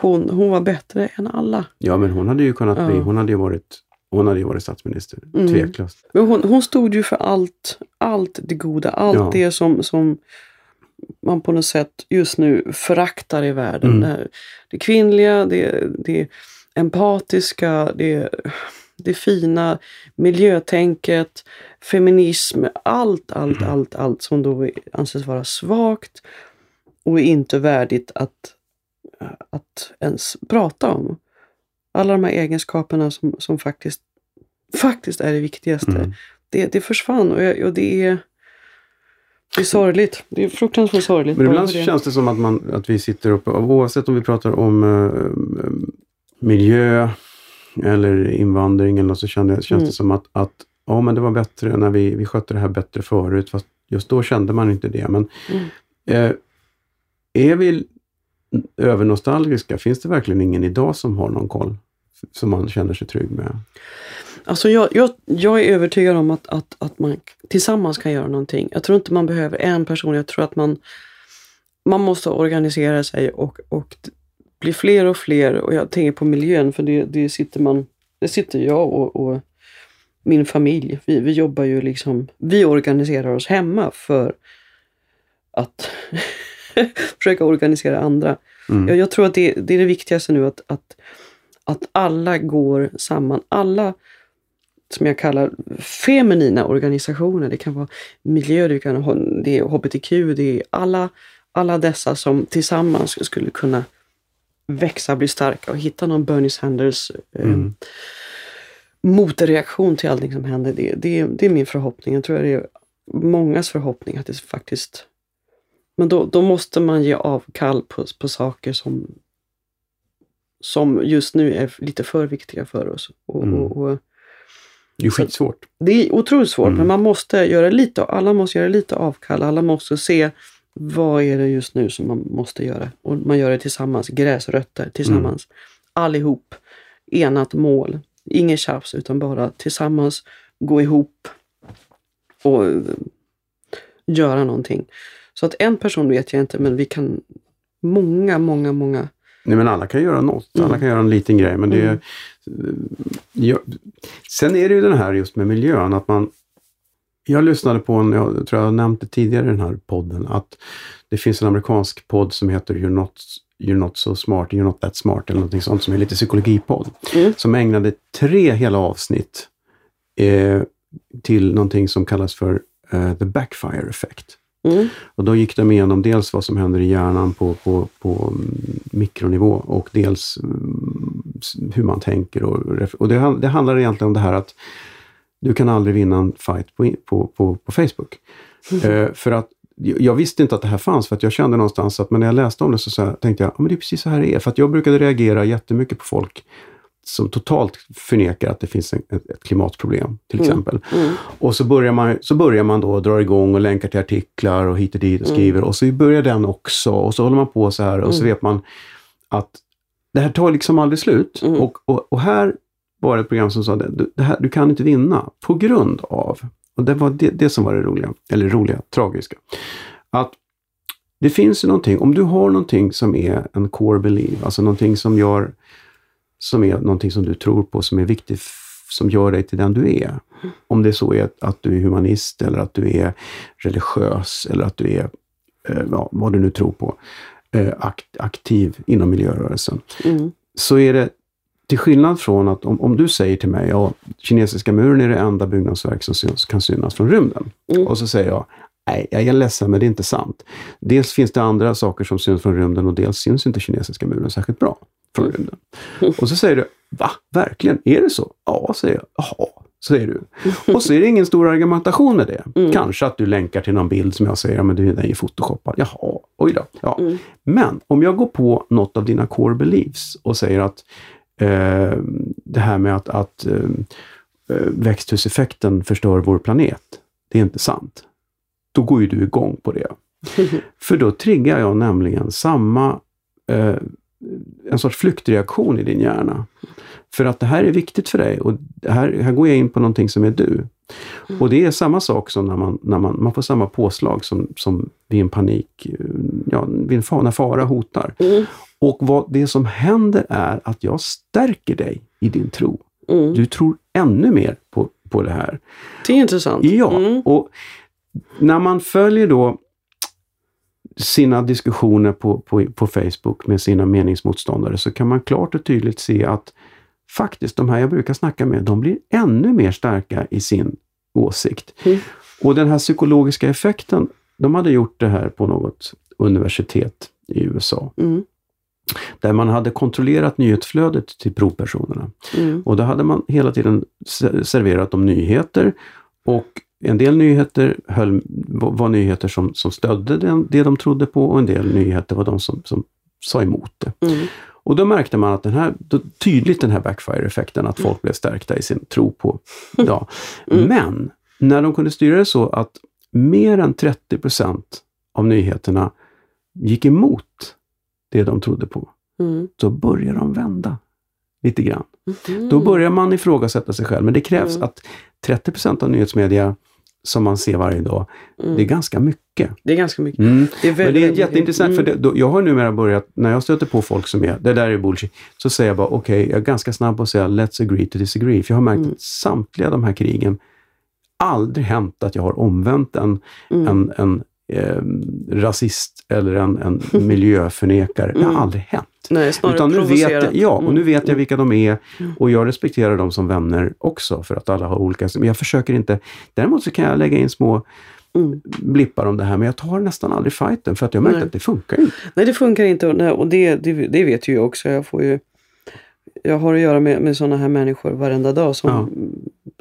hon, hon var bättre än alla. ja, men hon hade ju kunnat bli, Ja. hon hade ju varit hon hade ju varit statsminister, Mm. tveklöst. Men hon, hon stod ju för allt, allt det goda, allt Ja. det som, som man på något sätt just nu föraktar i världen. Mm. Det, här, det kvinnliga, det, det empatiska, det, det fina, miljötänket, feminism, allt, allt, Mm. allt, allt som då anses vara svagt och inte värdigt att, att ens prata om. Alla de här egenskaperna som, som faktiskt, faktiskt är det viktigaste Mm. det, det försvann och, jag, och det är det är sorgligt. Det är fruktansvärt sorgligt. Men ibland det. känns det som att, man, att vi sitter uppe, oavsett om vi pratar om eh, miljö eller invandring eller något, så kände, känns Mm. det som att, att ja, men det var bättre när vi, vi skötte det här bättre förut. Fast just då kände man inte det. Men Mm. eh, är vi övernostalgiska? Finns det verkligen ingen idag som har någon koll? Som man känner sig trygg med? Alltså jag, jag, jag är övertygad om att, att, att man tillsammans kan göra någonting. Jag tror inte man behöver en person. Jag tror att man, man måste organisera sig och, och d- bli fler och fler. Och jag tänker på miljön för det, det sitter man, det sitter jag och, och min familj. Vi, vi jobbar ju liksom, vi organiserar oss hemma för att [laughs] försöka organisera andra. Mm. Jag, jag tror att det, det är det viktigaste nu att, att, att alla går samman. Alla som jag kallar feminina organisationer. Det kan vara miljö, det, kan det är hbtq, det är alla, alla dessa som tillsammans skulle kunna växa, bli starka och hitta någon Bernie Sanders eh, Mm. motreaktion till allting som händer. Det, det, det är min förhoppning. Jag tror att det är mångas förhoppning att det faktiskt... Men då, då måste man ge avkall på, på saker som, som just nu är lite för viktiga för oss. Och, Mm. och, och, Det är skitsvårt. det är otroligt svårt, Mm. men man måste göra lite, alla måste göra lite avkall. Alla måste se vad är det just nu som man måste göra. Och man gör det tillsammans, gräsrötter tillsammans. Allihop, enat mål. Inget tjafs utan bara tillsammans gå ihop och eh, göra någonting. Så att en person vet jag inte, men vi kan många, många, många. Nej men alla kan göra något. Alla Mm. kan göra en liten grej. Men det är, Mm. ja, sen är det ju den här just med miljön att man jag lyssnade på en, jag tror jag har nämnt det tidigare i den här podden, att det finns en amerikansk podd som heter You're not, you're not so smart, you're not that smart eller någonting sånt som är lite psykologipodd. Mm. Som ägnade tre hela avsnitt eh, till någonting som kallas för eh, the backfire effect. Mm. Och då gick de igenom dels vad som händer i hjärnan på, på, på mm, mikronivå och dels mm, hur man tänker. Och, och det, det handlar egentligen om det här att du kan aldrig vinna en fight på, på, på, på Facebook. Eh, för att jag visste inte att det här fanns för att jag kände någonstans att men när jag läste om det så, så här, tänkte jag att men det är precis så här det är. För att jag brukade reagera jättemycket på folk som totalt förnekar att det finns en, ett, klimatproblem till Mm. exempel. Mm. Och så börjar, man, så börjar man då dra igång och länkar till artiklar och hit och dit och Mm. skriver. Och så börjar den också och så håller man på så här och så Mm. vet man att det här tar liksom aldrig slut. Mm. Och, och, och här var det ett program som sa det, du- det här, du kan inte vinna på grund av, och det var det, det som var det roliga, eller roliga, tragiska, att det finns ju någonting, om du har någonting som är en core belief, alltså någonting som gör, som är någonting som du tror på, som är viktigt, som gör dig till den du är. Om det så är att, du är humanist eller att du är religiös eller att du är, eh, ja, vad du nu tror på, eh, akt, aktiv inom miljörörelsen Mm. så är det till skillnad från att om, om du säger till mig, ja, kinesiska muren är det enda byggnadsverk som syns, kan synas från rymden. Mm. Och så säger jag, nej, jag är ledsen men det är inte sant. Dels finns det andra saker som syns från rymden och dels syns inte kinesiska muren särskilt bra från Mm. rymden. Och så säger du, va, verkligen, är det så? Ja, säger jag. Jaha, säger du. [laughs] Och så är det ingen stor argumentation med det. Mm. Kanske att du länkar till någon bild som jag säger, ja men du, den är photoshoppad. Jaha, oj då. Ja. Mm. Men om jag går på något av dina core beliefs och säger att det här med att, att eh, eh, växthuseffekten förstör vår planet, det är inte sant. Då går ju du igång på det. [laughs] För då triggar jag nämligen samma, eh, en sorts flyktreaktion i din hjärna. För att det här är viktigt för dig och här, här går jag in på någonting som är du. Och det är samma sak som när man, när man, man får samma påslag som, som vid en panik, ja, vid en fara, när fara hotar. Mm. Och vad det som händer är att jag stärker dig i din tro. Mm. Du tror ännu mer på, på det här. Det är intressant. Ja, Mm. och när man följer då sina diskussioner på, på, på Facebook med sina meningsmotståndare så kan man klart och tydligt se att faktiskt de här jag brukar snacka med, de blir ännu mer starka i sin åsikt. Mm. Och den här psykologiska effekten, de hade gjort det här på något universitet i USA, Mm. där man hade kontrollerat nyhetsflödet till provpersonerna. Mm. Och då hade man hela tiden se- serverat dem nyheter och en del nyheter höll, var nyheter som, som stödde den, det de trodde på och en del nyheter var de som, som sa emot det. Mm. Och då märkte man att den här, då, tydligt den här backfire-effekten, att folk blev stärkta i sin tro på ja. [laughs] Mm. Men när de kunde styra det så att mer än 30% av nyheterna gick emot det de trodde på, Mm. så börjar de vända lite grann. Mm. Då börjar man ifrågasätta sig själv. Men det krävs Mm. att 30% av nyhetsmedia som man ser varje dag, Mm. det är ganska mycket. Det är ganska mycket. Mm. Det är Men det väldigt, är jätteintressant för det, då, jag har numera börjat, när jag stöter på folk som är, det där är bullshit, så säger jag bara okej, jag är ganska snabb på att säga let's agree to disagree. För jag har märkt Mm. att samtliga de här krigen, aldrig hänt att jag har omvänt en, Mm. en, en eh, rasist eller en, en [laughs] miljöförnekare. Det Mm. har aldrig hänt. Nej, Utan nu vet, jag, ja, och nu Mm. vet jag vilka de är Mm. och jag respekterar dem som vänner också för att alla har olika... Men jag försöker inte... Däremot så kan jag lägga in små Mm. blippar om det här men jag tar nästan aldrig fighten för att jag märkt Nej. att det funkar inte. Nej, det funkar inte och, nej, och det, det, det vet ju jag också. Jag, får ju, jag har att göra med, med sådana här människor varenda dag som, Ja.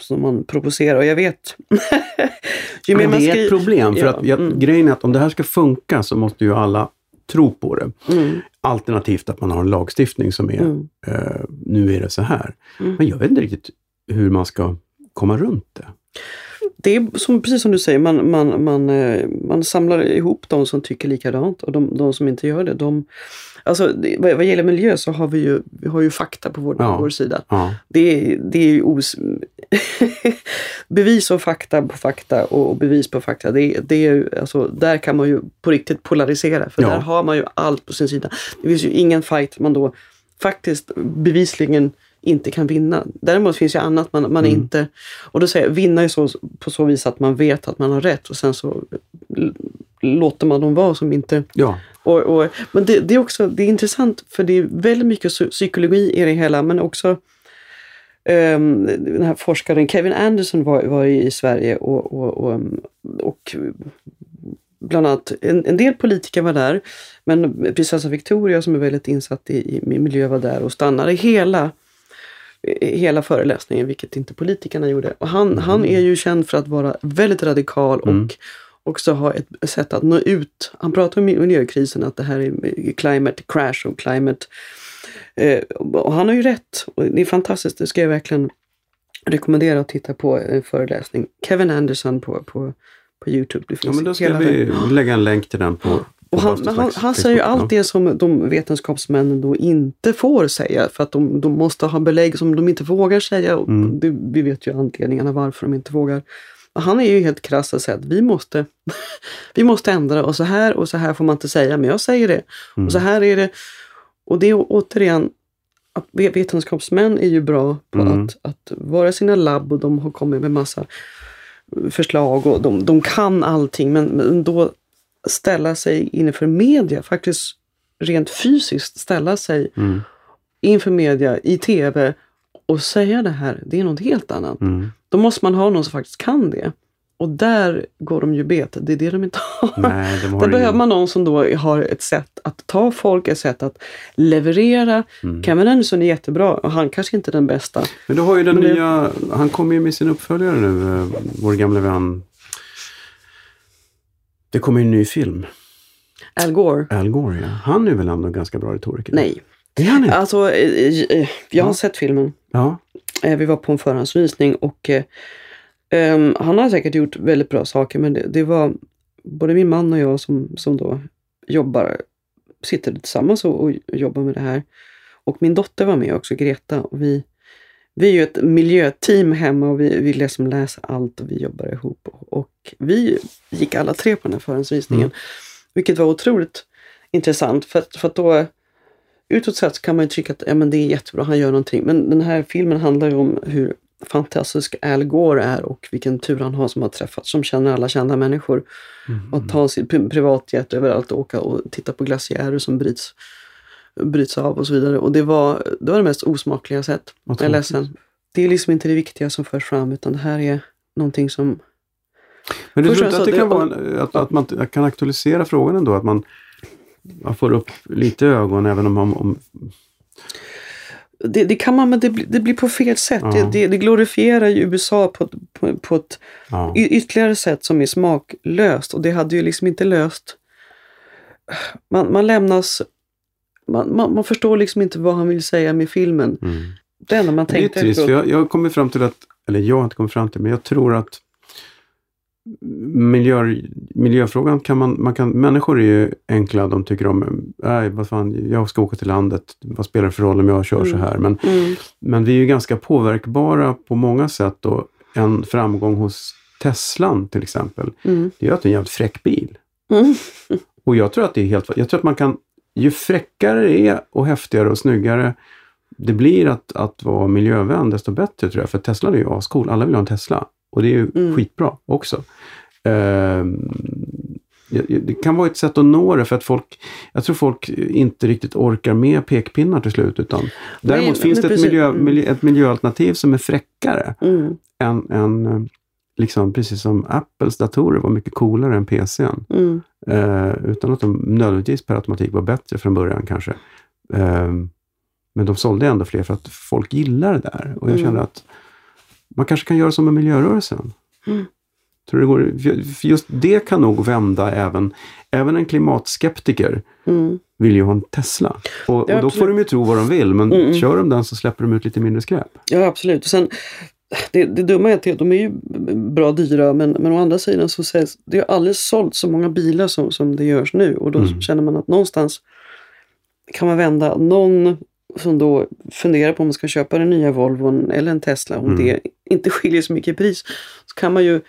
Som man provocerar. Och jag vet. [laughs] ju mer Men det är ett problem för Ja, att jag, mm. grejen är att om det här ska funka så måste ju alla tro på det. Mm, Alternativt att man har en lagstiftning som är mm, eh, nu är det så här. Mm. Men jag vet inte riktigt hur man ska komma runt det. Det är som, precis som du säger, man, man, man, eh, man samlar ihop de som tycker likadant och de, de som inte gör det. De, alltså, det, vad, vad gäller miljö så har vi ju, vi har ju fakta på vår, Ja. vår sida. Ja, Det är, det är ju os... [laughs] bevis och fakta på fakta och bevis på fakta. Det, det är, ju- alltså, där kan man ju på riktigt polarisera för Ja. där har man ju allt på sin sida. Det finns ju ingen fight man då faktiskt bevisligen inte kan vinna. Däremot finns ju annat man, man Mm. inte... Och då säger jag, vinna är så, på så vis att man vet att man har rätt och sen så låter man dem vara som inte... ja. Och, och, men det, det är också det är intressant för det är väldigt mycket psy- psykologi i det hela men också ehm, den här forskaren Kevin Anderson var, var i Sverige och, och, och, och bland annat en, en del politiker var där men prinsessa Victoria som är väldigt insatt i, i miljö var där och stannade hela hela föreläsningen, vilket inte politikerna gjorde. Och han, han är ju känd för att vara väldigt radikal och Mm. också ha ett sätt att nå ut. Han pratar om miljökrisen, att det här är climate crash och climate... Eh, och han har ju rätt. Det är fantastiskt, det ska jag verkligen rekommendera att titta på en föreläsning. Kevin Anderson på, på, på Youtube. Det ja finns men då ska hela vi lägga en länk till den på och han, han, han säger ju allt det som de vetenskapsmännen då inte får säga för att de, de måste ha belägg som de inte vågar säga. Och Mm. det, vi vet ju anledningarna varför de inte vågar. Och han är ju helt krass och säger att vi måste, [laughs] vi måste ändra och så här och så här får man inte säga men jag säger det. Mm. Och så här är det. Och det är återigen att ve- vetenskapsmän är ju bra på Mm. att, att vara sina labb och de har kommit med massa förslag och de, de kan allting men, men då ställa sig inför media, faktiskt rent fysiskt ställa sig Mm. inför media i tv och säga det här, det är något helt annat. Mm. Då måste man ha någon som faktiskt kan det. Och där går de ju bet, det är det de inte har. Nej, de har Där behöver man någon som då har ett sätt att ta folk, ett sätt att leverera. Mm. Kevin Anderson är jättebra och han kanske inte är den bästa. Men du har ju den Men det- nya, han kommer ju med sin uppföljare nu, eh, vår gamla vän. Det kommer ju en ny film, Al Gore? Al Gore. Ja. Han är väl ändå en ganska bra retoriker? Nej. Det är han inte? Alltså, eh, eh, jag har Ja. sett filmen. Ja. Eh, Vi var på en förhandsvisning och ehm, han har säkert gjort väldigt bra saker men det, det var både min man och jag som, som då jobbar, sitter tillsammans och, och jobbar med det här. Och min dotter var med också, Greta. Och vi, vi är ju ett miljöteam hemma och vi, vi liksom läser allt och vi jobbar ihop. Och, vi gick alla tre på den här förhandsvisningen. Mm. Vilket var otroligt intressant för för att då utåt sett kan man ju tycka att ja, men det är jättebra, han gör någonting. Men den här filmen handlar ju om hur fantastisk Al Gore är och vilken tur han har som har träffat, som känner alla kända människor. Mm. Och ta pri- privatjet överallt och åka och titta på glaciärer som bryts, bryts av och så vidare. Och det var det, var det mest osmakliga jag sett. Jag är ledsen. Det är liksom inte det viktiga som förs fram utan det här är någonting som... Men du tror inte att det kan vara en, att, att man kan aktualisera frågan ändå? Att man, man får upp lite ögon även om, om, om Det, det kan man men det, blir- det blir på fel sätt. Ja. Det, det, det glorifierar ju USA på, på, på ett ja. ytterligare sätt som är smaklöst. Och det hade ju liksom inte löst... Man, man lämnas... Man, man, man förstår liksom inte vad han vill säga med filmen. Mm. Det enda man Det är tänkte trist, för jag, jag kommit fram till att, eller jag har inte kommit fram till, men jag tror att miljö, miljöfrågan kan man, man kan, människor är ju enkla, de tycker om, nej vad fan, jag ska åka till landet, vad spelar det för roll om jag kör så Mm. här? Men, Mm, men vi är ju ganska påverkbara på många sätt och en framgång hos Teslan till exempel, mm, det är ju att det är en jävligt fräck bil. mm. Och jag tror att det är helt, jag tror att man kan, ju fräckare det är och häftigare och snyggare det blir att, att vara miljövän, desto bättre tror jag. För Tesla är ju ascool. Alla vill ha en Tesla. Och det är ju Mm. skitbra också. Ja, det kan vara ett sätt att nå det för att folk, jag tror folk inte riktigt orkar med pekpinnar till slut. Utan däremot men finns det ett, miljö, Mm. miljö, ett miljöalternativ som är fräckare Mm, än, än eh, liksom, precis som Apples datorer var mycket coolare än PCn. mm, Eh, utan att de nödvändigtvis per automatik var bättre från början kanske. Eh, men de sålde ändå fler för att folk gillar det där. Och jag Mm. känner att man kanske kan göra som med miljörörelsen. Mm. Tror det går, för- just det kan nog vända även, även en klimatskeptiker mm. vill ju ha en Tesla. Och, och då får de ju tro vad de vill, men Mm. kör de den så släpper de ut lite mindre skräp. Ja, absolut. Och Sen, det, det dumma är att de är ju bra dyra men, men å andra sidan så sägs det har aldrig sålt så många bilar som, som det görs nu och då Mm. känner man att någonstans kan man vända någon som då funderar på om man ska köpa den nya Volvon eller en Tesla om Mm. det inte skiljer så mycket i pris så kan man ju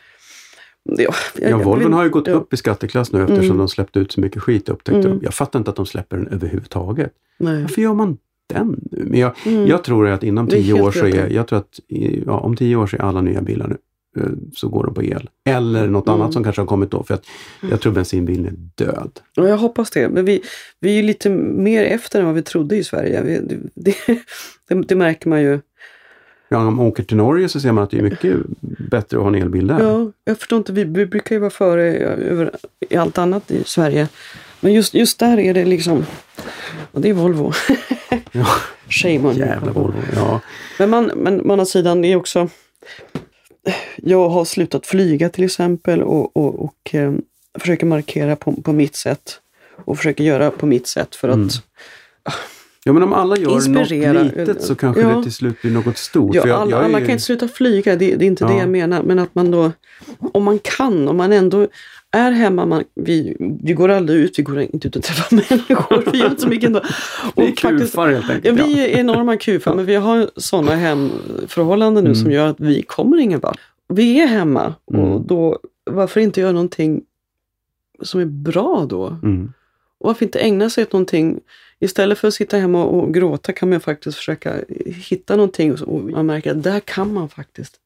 jag, Ja, jag Volvon har ju gått ja. upp i skatteklass nu eftersom Mm. de släppte ut så mycket skit upptäckte Mm. de. Jag fattar inte att de släpper den överhuvudtaget. Nej. Varför gör man den nu? Men jag, Mm. jag tror att inom tio år så är, jag tror att ja, om tio år så är alla nya bilar nu, eh, så går de på el. Eller något Mm. annat som kanske har kommit då. För att jag tror bensinbilen är död. Ja, jag hoppas det. Men vi, vi är ju lite mer efter än vad vi trodde i Sverige. Vi, det, [laughs] det, det, det märker man ju. Ja, om man åker till Norge så ser man att det är mycket bättre att ha en elbil där. Ja, jag förstår inte, vi, vi brukar ju vara före över, i allt annat i Sverige. Men just, just där är det liksom, och det är Volvo. [laughs] Ja, Shame on jävla Volvo. Ja. Men, man, men å andra sidan, det är också, jag har slutat flyga till exempel och, och, och eh, försöker markera på, på mitt sätt. Och försöker göra på mitt sätt för att Mm. ja, men om alla gör Inspirera. något litet så kanske Ja. det till slut blir något stort. Ja, jag- alla, jag är alla kan inte sluta flyga, det, det är inte det Ja. jag menar. Men att man då, om man kan, om man ändå är hemma, man, vi, vi går aldrig ut, vi går inte ut och träffar [laughs] människor, vi gör inte så mycket ändå. [laughs] Vi är Och faktiskt- kufar helt Ja, enkelt. vi är enorma kufar, men vi har sådana hemförhållanden nu Mm. som gör att vi kommer ingen vart. Vi är hemma och Mm. då, varför inte göra någonting som är bra då? Mm. Och varför inte ägna sig åt någonting? Istället för att sitta hemma och gråta kan man faktiskt försöka hitta någonting och man märker att där kan man faktiskt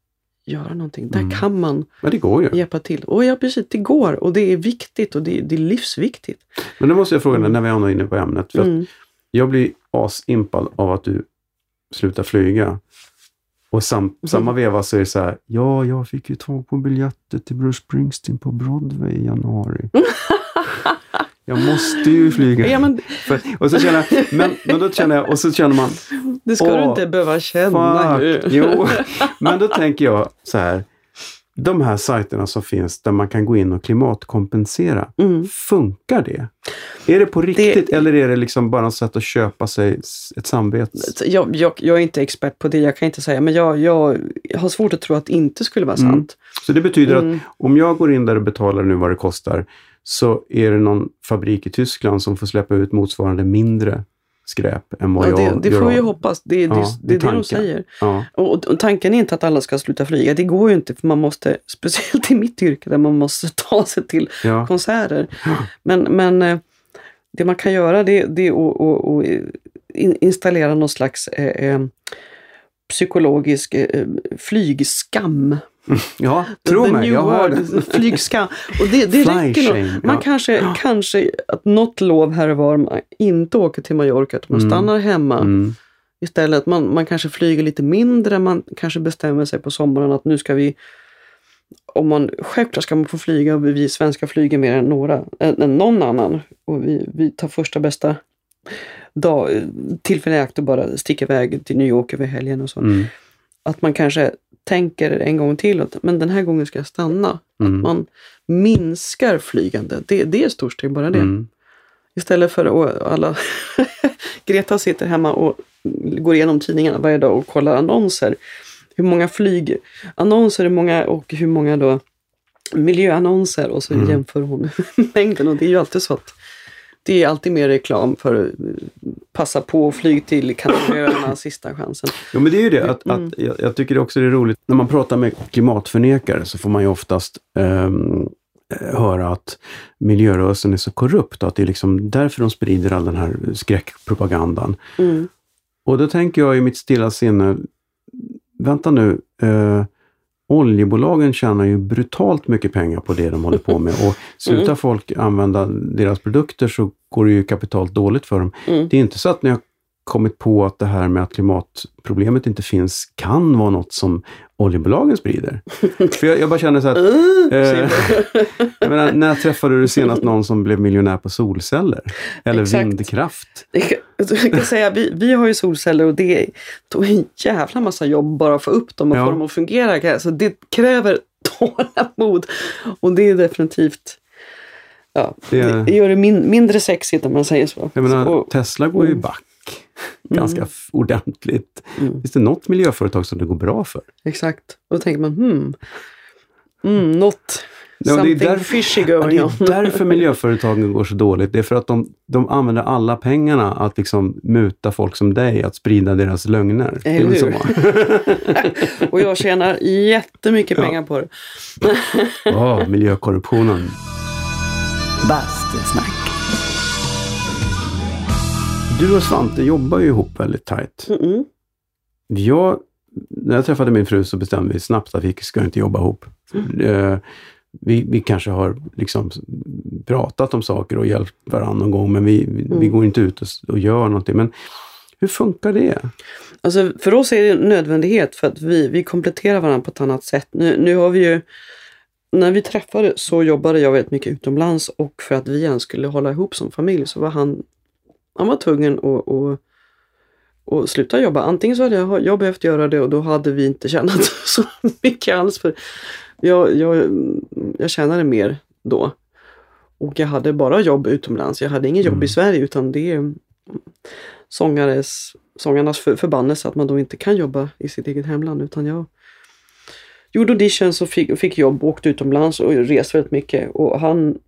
göra någonting. Där Mm. kan man Men det går ju. hjälpa till. Och ja, precis, det går och det är viktigt och det, det är livsviktigt. Men då måste jag fråga dig, när vi är inne på ämnet. För Mm. Jag blir asimpad av att du slutar flyga. Och sam, samma veva så är det så här, ja, jag fick ju tag på biljetter till Bruce Springsteen på Broadway i januari. [laughs] jag måste ju flyga. Ja, men För, och så känner jag, men, men då känner jag, och så känner man, det ska du Åh, inte behöva känna. fuck, jo. Men då tänker jag så här, de här sajterna som finns där man kan gå in och klimatkompensera, Mm. funkar det? Är det på riktigt eller är det liksom bara ett sätt att köpa sig ett samvete? Jag, jag, jag är inte expert på det, jag kan inte säga, men jag, jag, har svårt att tro att det inte skulle vara Mm. sant. Så det betyder Mm. att om jag går in där och betalar nu vad det kostar så är det någon fabrik i Tyskland som får släppa ut motsvarande mindre skräp än vad Ja, jag det det gör får vi ju hoppas, det, det, Ja, det, det är det de säger. Ja. Och, och tanken är inte att alla ska sluta flyga, det går ju inte för man måste, [laughs] speciellt i mitt yrke där man måste [laughs] ta sig till Ja. konserter. Men, men eh, det man kan göra det, det är att, att, att in- installera någon slags eh, eh, psykologisk eh, flygskam. [laughs] Ja, tro mig, jag har det. Flygskam. Och det, det [laughs] räcker nog. Man ja. kanske, kanske att något lov här och var man inte åker till Mallorca, att man Mm. stannar hemma. Mm. Istället man, man kanske flyger lite mindre, man kanske bestämmer sig på sommaren att nu ska vi om man, självklart ska man få flyga och vi svenskar flyger mer än några, än, än någon annan. Och vi, vi tar första bästa dag, tillfälle i akt och bara sticker iväg till New York över helgen och så. Mm. Att man kanske tänker en gång till att men den här gången ska jag stanna. Mm. Att man minskar flygande. Det, det är stort steg bara det. Mm. Istället för att alla... [laughs] Greta sitter hemma och går igenom tidningarna varje dag och kollar annonser. Hur många flygannonser hur många, och hur många då miljöannonser och så Mm. jämför hon [laughs] mängden. Och det är ju alltid så att det är alltid mer reklam för att passa på och flyg till Kanarieöarna, [coughs] sista chansen. Ja men det är ju det, att, Mm. att jag, jag tycker också det är roligt, när man pratar med klimatförnekare så får man ju oftast eh, höra att miljörörelsen är så korrupt och att det är liksom därför de sprider all den här skräckpropagandan. Mm. Och då tänker jag i mitt stilla sinne, vänta nu, eh, oljebolagen tjänar ju brutalt mycket pengar på det de håller på med och slutar Mm. folk använda deras produkter så går det ju kapitalt dåligt för dem. Mm. Det är inte så att ni har kommit på att det här med att klimatproblemet inte finns kan vara något som oljebolagen sprider. [laughs] För jag, jag bara känner så här, att, Uh, Eh, [laughs] jag menar, när träffade du senast någon som blev miljonär på solceller? Eller Exakt. vindkraft? Jag kan [laughs] säga, vi, vi har ju solceller och det tog en jävla massa jobb bara att få upp dem och Ja. få dem att fungera. Så det kräver tålamod och det är definitivt Ja, Det- det, gör det min, mindre sexigt om man säger så. Jag menar, Och- Tesla går ju Mm. back ganska f- ordentligt. Mm. Finns det något miljöföretag som det går bra för? Exakt. Och då tänker man, hmm, mm, not Ja, det är something därför- fishy Ja, det är därför [laughs] miljöföretagen går så dåligt. Det är för att de, de använder alla pengarna att liksom muta folk som dig, att sprida deras lögner. Eller hur? [laughs] och jag tjänar jättemycket Ja. pengar på det. Ja, miljökorruptionen. Bastusnack. Du och Svante jobbar ju ihop väldigt tajt. Mm-mm. Jag, när jag träffade min fru så bestämde vi snabbt att vi ska inte jobba ihop. Eh, Vi, vi kanske har liksom pratat om saker och hjälpt varandra någon gång, men vi, vi, Mm. går inte ut och, och gör någonting. Men hur funkar det? Alltså för oss är det en nödvändighet för att vi, vi kompletterar varandra på ett annat sätt. Nu, nu har vi ju, när vi träffades så jobbade jag väldigt mycket utomlands och för att vi ens skulle hålla ihop som familj så var han, han var tvungen att, att, att sluta jobba. Antingen så hade jag, jag behövt göra det och då hade vi inte tjänat [laughs] så mycket alls. för jag, jag, jag tjänade mer då. Och jag hade bara jobb utomlands. Jag hade ingen jobb Mm. i Sverige utan det är sångares, sångarnas för, förbannelse att man då inte kan jobba i sitt eget hemland. Utan jag gjorde auditions och fick, fick jobb åkte utomlands och reste väldigt mycket. Och han,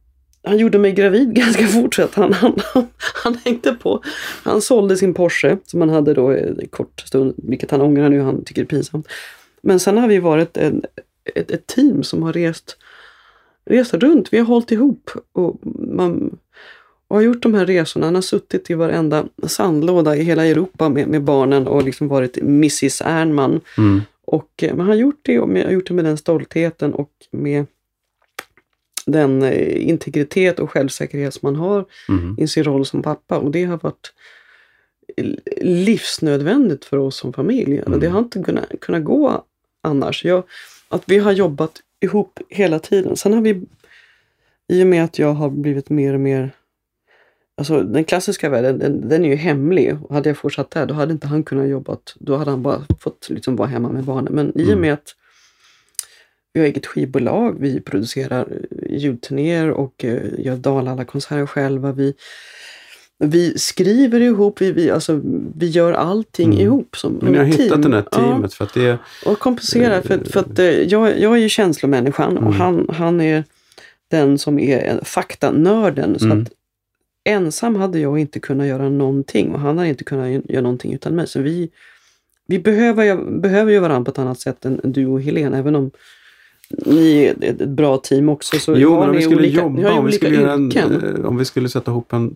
han gjorde mig gravid [laughs] ganska fort så att han, han, han, hängde på. Han sålde sin Porsche som han hade då en kort stund, vilket han ångrar nu, han tycker det är pinsamt. Men sen har vi varit en, ett, ett team som har rest, rest runt. Vi har hållit ihop och man och har gjort de här resorna. Han har suttit i varenda sandlåda i hela Europa med, med barnen och liksom varit Mrs Ernman. Mm. Och, eh, men han har gjort det och med, gjort det med den stoltheten och med den eh, integritet och självsäkerhet som man har Mm. i sin roll som pappa. Och det har varit livsnödvändigt för oss som familj. Mm. Det har inte kunnat, kunnat gå annars. Jag, att vi har jobbat ihop hela tiden. Sen har vi, i och med att jag har blivit mer och mer Alltså den klassiska världen, den, den är ju hemlig. Och hade jag fortsatt där, då hade inte han kunnat jobbat. Då hade han bara fått liksom vara hemma med barnen. Men i och Mm. med att vi har eget skivbolag, vi producerar eh, ljudturnéer och eh, gör Dalhalla-konserter själva. Vi, vi skriver ihop, vi, vi, alltså, vi gör allting Mm. ihop som Men ni har team. hittat det här Ja. teamet för att det Och kompenserar. För, för att eh, jag, jag är ju känslomänniskan Mm. och han, han är den som är en faktanörden. Så Mm. att ensam hade jag inte kunnat göra någonting och han hade inte kunnat gö- göra någonting utan mig. Så vi, vi behöver, behöver ju varandra på ett annat sätt än du och Helene. Även om ni är ett, bra team också. Så Jo, men om ni vi skulle olika, ni jobba, om vi skulle, göra en, eh, om vi skulle sätta ihop en,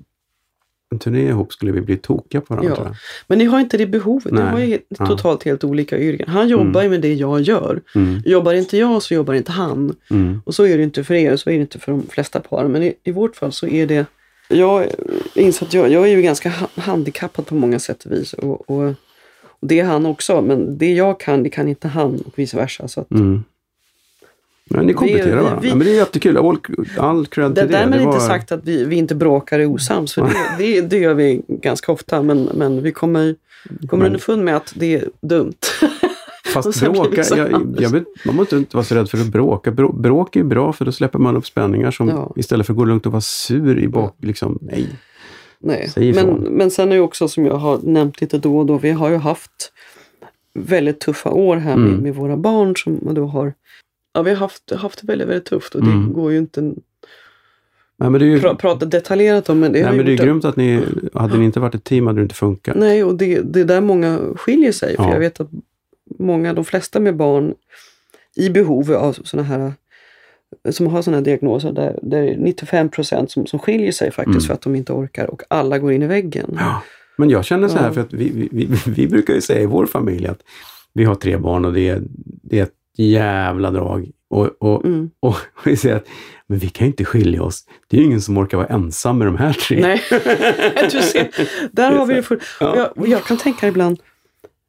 en turné ihop skulle vi bli tokiga på varandra. Ja. Men ni har inte det behovet. Ni Nej. har ju Ja. totalt helt olika yrken. Han jobbar ju med det jag gör. Mm, Jobbar inte jag så jobbar inte han. mm, Och så är det inte för er, så är det inte för de flesta par. Men i, i vårt fall så är det... Jag inser att jag, jag är ju ganska ha- handikappad på många sätt och vis. Och, och, och det är han också, men det jag kan, det kan inte han och vice versa. Så att, mm. Men ni kompletterar vi- varandra. vi- Ja, men det är jättekul. All, all cred det, till det. därmed det inte var- sagt att vi, vi inte bråkar och är osams, för det, det, det gör vi ganska ofta. Men, men vi kommer, kommer Men- underfund med att det är dumt. [laughs] Fast bråka, så jag, jag vet, man måste inte vara så rädd för att bråka. Brå, bråk är ju bra för då släpper man upp spänningar som Ja. istället för att gå lugnt och vara sur i bak. Liksom, nej. Nej. Säg Men, ifrån. men sen är det också som jag har nämnt lite då och då, vi har ju haft väldigt tuffa år här med, Mm. med våra barn som då har Ja, vi har haft, haft det väldigt, väldigt tufft och Mm. det går ju inte Nej, men det är ju, prata detaljerat om. Men det nej, men det är grymt att ni, hade ni inte varit ett team hade det inte funkat. Nej, och det, det är där många skiljer sig. För Ja. jag vet att många, de flesta med barn i behov av sådana här som har sådana här diagnoser, där, där är det 95 procent som, som skiljer sig faktiskt Mm. för att de inte orkar och alla går in i väggen. Ja. Men jag känner så här, Ja. för att vi, vi, vi, vi brukar ju säga i vår familj att vi har tre barn och det är, det är ett jävla drag. Och, och, Mm. och vi säger att men vi kan ju inte skilja oss. Det är ju ingen som orkar vara ensam med de här tre. Nej, [laughs] du ser. Där har vi det. För, Ja. jag, jag kan tänka ibland,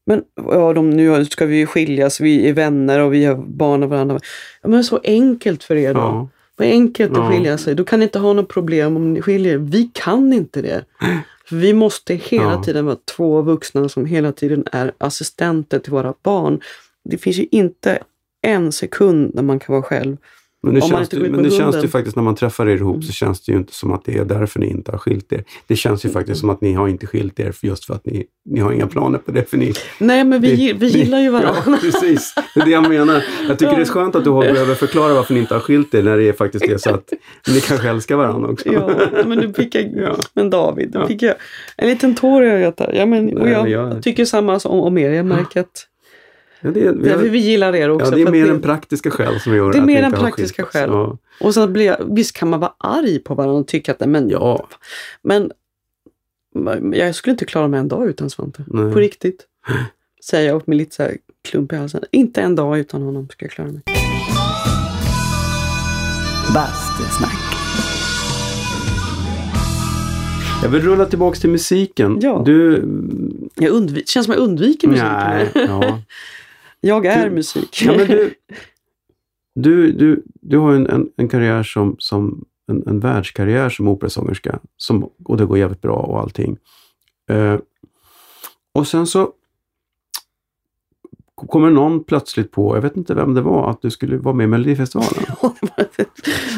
men ja, de, nu ska vi ju skiljas, vi är vänner och vi har barn av varandra. Ja, men så enkelt för er då. Ja. Vad enkelt Ja. att skilja sig. Då kan ni inte ha något problem om ni skiljer er. Vi kan inte det. Vi måste hela Ja. tiden vara två vuxna som hela tiden är assistenter till våra barn. Det finns ju inte en sekund när man kan vara själv. Men, det man känns, det, men det känns ju faktiskt när man träffar er ihop Mm. så känns det ju inte som att det är därför ni inte har skilt er. Det känns ju faktiskt som att ni har inte skilt er för just för att ni, ni har inga planer på det. För ni, Nej, men vi, ni- vi gillar ju varandra. Ja, precis. Det är det jag menar. Jag tycker det är skönt att du har- behöver förklara varför ni inte har skilt er när det är faktiskt är så att ni kanske älskar varandra också. Ja, men nu fick jag, Ja. men David, då Ja. fick jag en liten tår i ögat där. Ja, men, och jag jag- tycker samma om, om er. Jag märker att Ja, det, är, vi därför har, vi gillar er också. ja, det är mer än praktiska skäl som gör Det är att mer har praktiska skäl. Ja. Och så blir jag, visst kan man vara arg på varandra och tycka att nej, men, Ja. men jag skulle inte klara mig en dag utan Svante. Nej. På riktigt. Säger jag upp med lite så här klump i halsen. Inte en dag utan honom ska jag klara mig. Bastusnack. Jag vill rulla tillbaks till musiken. Ja. Du... Jag undvi- det känns som jag undviker musiken. Nej, ja. [laughs] Jag är Du- musik. Ja, men du, [laughs] du, du, du har en, en, en karriär som, som en, en världskarriär som operasångerska. Som, och det går jävligt bra och allting. Eh, och sen så kommer någon plötsligt på, jag vet inte vem det var, att du skulle vara med i Melodifestivalen. [laughs] det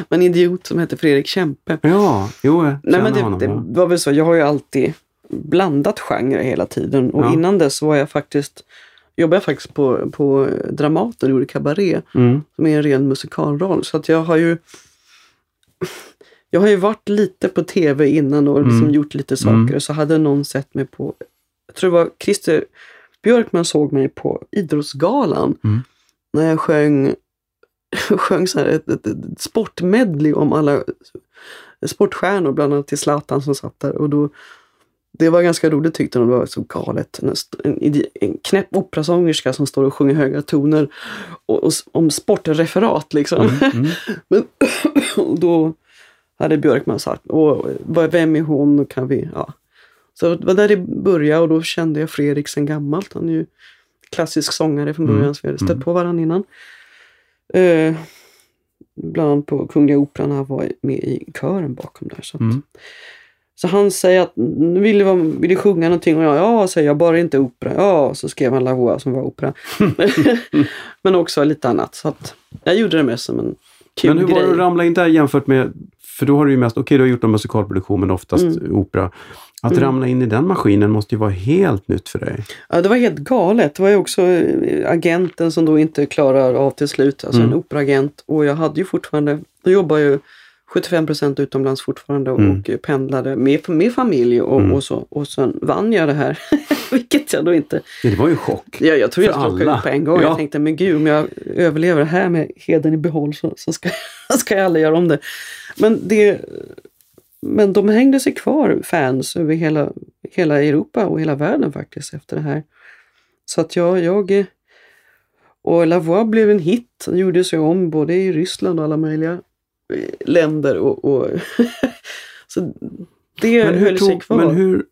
var en idiot som hette Fredrik Kempe. Ja, jo, jag Nej, men det, honom. det ja. var väl så. Jag har ju alltid blandat genre hela tiden. Och Ja. innan dess var jag faktiskt, jobbade jag faktiskt på, på Dramaten gjorde kabaré. Mm, Som är en ren musikalroll. Så att jag har ju jag har ju varit lite på tv innan och liksom Mm. gjort lite saker. Mm. Så hade någon sett mig på, jag tror det var Christer Björkman såg mig på Idrottsgalan. Mm. När jag sjöng, [laughs] sjöng så här ett, ett, ett sportmedley om alla sportstjärnor, bland annat till Zlatan som satt där. Och då, det var ganska roligt tyckte de, det var så galet. En, en, knäpp operasångerska som står och sjunger höga toner och, och, om sportreferat liksom. mm, mm. [laughs] Men och [coughs] då hade Björkman sagt, vad- vem är hon och kan vi, ja. Så det var där det började och då kände jag Fredrik sen gammalt. Han är ju klassisk sångare från början, Mm, så vi hade stött mm. på varandra innan. Eh, bland annat på Kungliga Operan, han var med i kören bakom där. Så, att, Mm. Så han säger att nu vill du, vill du sjunga någonting? Och jag, ja, säger jag, bara inte opera. Ja, så skrev han La Voix som var opera. [laughs] Men också lite annat. Så att jag gjorde det mest som en kul Men hur var grej. det att ramla in där jämfört med, för då har du ju mest, okej du har gjort en musikalproduktion men oftast Mm. opera. Att Mm. ramla in i den maskinen måste ju vara helt nytt för dig. Ja, det var helt galet. Det var ju också eh, agenten som då inte klarar av till slut, alltså Mm. en operaagent. Och jag hade ju fortfarande, då jobbar ju 75 procent utomlands fortfarande och, Mm. pendlade med, med familj och, Mm. och så. Och sen vann jag det här, [laughs] vilket jag då inte... Ja, det var ju en chock. Jag, jag tror jag alla. ut på en gång. Ja. Jag tänkte, men gud, om jag överlever det här med heden i behåll så, så ska, [laughs] ska jag aldrig göra om det. Men det men de hängde sig kvar, fans, över hela, hela Europa och hela världen faktiskt efter det här. Så att jag, jag eh, och La Voix blev en hit, den gjorde sig om både i Ryssland och alla möjliga länder. Och, och [laughs] så det Men höll sig tog, kvar. men hur,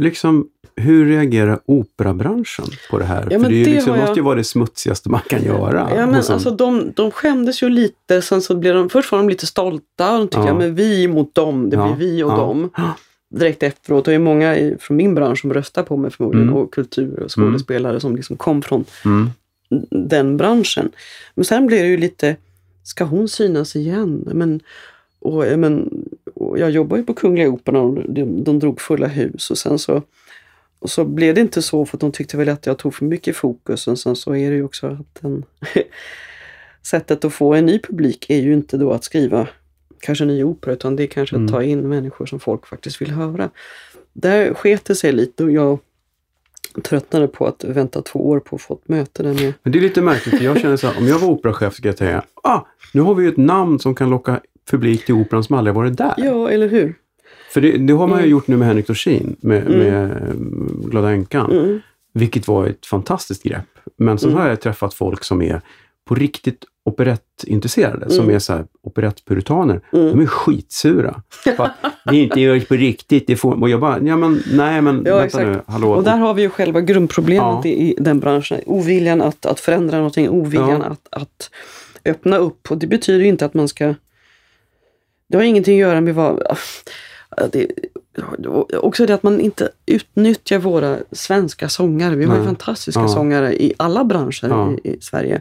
liksom, hur reagerar operabranschen på det här? Ja, För det, det liksom, jag- måste ju vara det smutsigaste man kan göra. Ja, men sen- alltså, de, de skämdes ju lite, sen så blev de, först var de lite stolta och de tyckte Ja. ja. men vi mot dem, det Ja, blir vi och ja. dem. Direkt efteråt, och det är många i, från min bransch som röstar på mig förmodligen Mm. och kultur och skådespelare som liksom kom från Mm. den branschen. Men sen blev det ju lite, ska hon synas igen? Men, och, men, och jag jobbar ju på Kungliga Operan och de, de drog fulla hus och sen så och så blev det inte så för att de tyckte väl att jag tog för mycket fokus. Och sen så är det ju också att den, [laughs] sättet att få en ny publik är ju inte då att skriva kanske en ny opera utan det är kanske Mm. att ta in människor som folk faktiskt vill höra. Där sket det sig lite och jag tröttnade på att vänta två år på att få ett möte där med Men det är lite märkligt, för jag känner så här, om jag var operachef skulle jag säga, ah, nu har vi ju ett namn som kan locka publik till operan som aldrig varit där. Ja, eller hur? För det, det har man ju Mm. gjort nu med Henrik Dorsin, med, Mm. med mm, Glada änkan. Mm. Vilket var ett fantastiskt grepp. Men sen Mm. har jag träffat folk som är på riktigt operettintresserade, som Mm. är så här operettpuritaner. Mm. De är skitsura. Bara, det är inte görs på riktigt. Det får, och jag bara, ja men nej men Ja, vänta exakt. nu, hallå. Och där har vi ju själva grundproblemet Ja. i, den branschen. Oviljan att, att förändra någonting, oviljan Ja. att, att öppna upp. Och det betyder ju inte att man ska... Det har ingenting att göra med vad... Det, också det att man inte utnyttjar våra svenska sångare. Vi har ju fantastiska sångare i alla branscher i, i Sverige.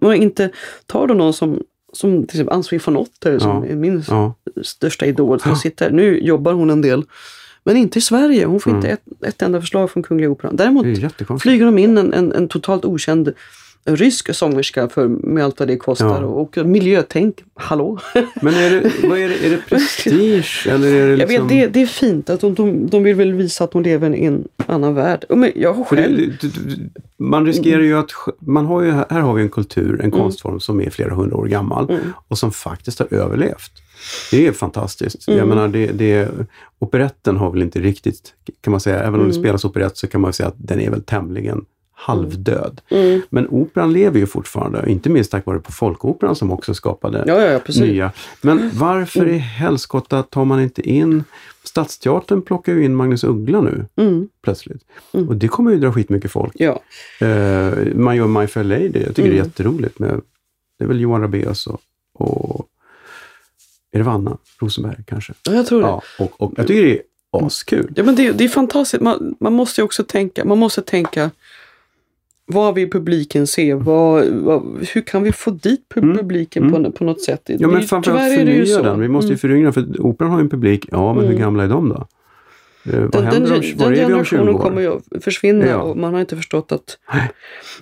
Och inte tar då någon som, som till exempel Ann-Sofie von Otter som Ja. är min Ja, största idol som sitter, nu jobbar hon en del, men inte i Sverige. Hon får Mm. inte ett, ett enda förslag från Kungliga Operan. Däremot flyger de in en, en, en totalt okänd rysk sångerska för, med allt vad det kostar. Ja. Och, och miljötänk, hallå? Men är det, [laughs] vad är det, är det prestige eller är det Jag liksom... vet, det, det är fint att de, de, de vill väl visa att de lever i en annan värld. Men jag själv... det, man riskerar ju att, man har ju, här har vi en kultur, en konstform som är flera hundra år gammal Mm. och som faktiskt har överlevt. Det är fantastiskt. Jag Mm. menar, det, det, operetten har väl inte riktigt, kan man säga, även om det Mm. spelas operett så kan man säga att den är väl tämligen halvdöd. Mm. Men operan lever ju fortfarande, inte minst tack vare på folkoperan som också skapade Ja, ja, ja, nya. Men varför i helskotta tar man inte in... Stadsteatern plockar ju in Magnus Uggla nu Mm. plötsligt. Mm. Och det kommer ju dra skitmycket folk. Ja. Eh, man gör My Fair Lady. Jag tycker det är Mm. jätteroligt. Med, det är väl Johan Rabaeus och, och är det Vanna Rosenberg kanske? ja, jag tror det. Ja, och, och jag tycker det är askul. Ja, men det, det är fantastiskt. Man, man måste ju också tänka, man måste tänka vad vill publiken se? Vad, vad, hur kan vi få dit Mm. publiken Mm. på, på något sätt? Ja, Det- men framförallt förnya den. Vi måste ju Mm. föryngra, för operan har ju en publik. Ja, men hur Mm. gamla är de då? Eh, vad Den, händer den, om, den 20 generationen kommer ju att försvinna Ja. och man har inte förstått att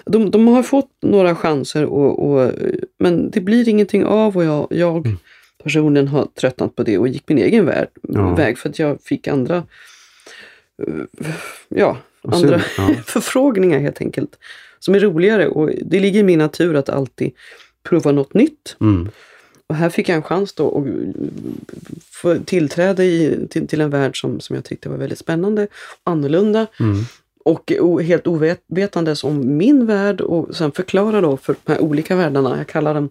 de, de har fått några chanser och, och, men det blir ingenting av och jag, jag Mm. personligen har tröttnat på det och gick min egen värld, Ja. väg för att jag fick andra eh, ja, andra ja. [laughs] förfrågningar helt enkelt. Som är roligare och det ligger i min natur att alltid prova något nytt. Mm. Och här fick jag en chans då att få tillträde i, till, till en värld som, som jag tyckte var väldigt spännande, annorlunda Mm. och o, helt ovetandes om min värld och sen förklara då för de här olika världarna, jag kallar dem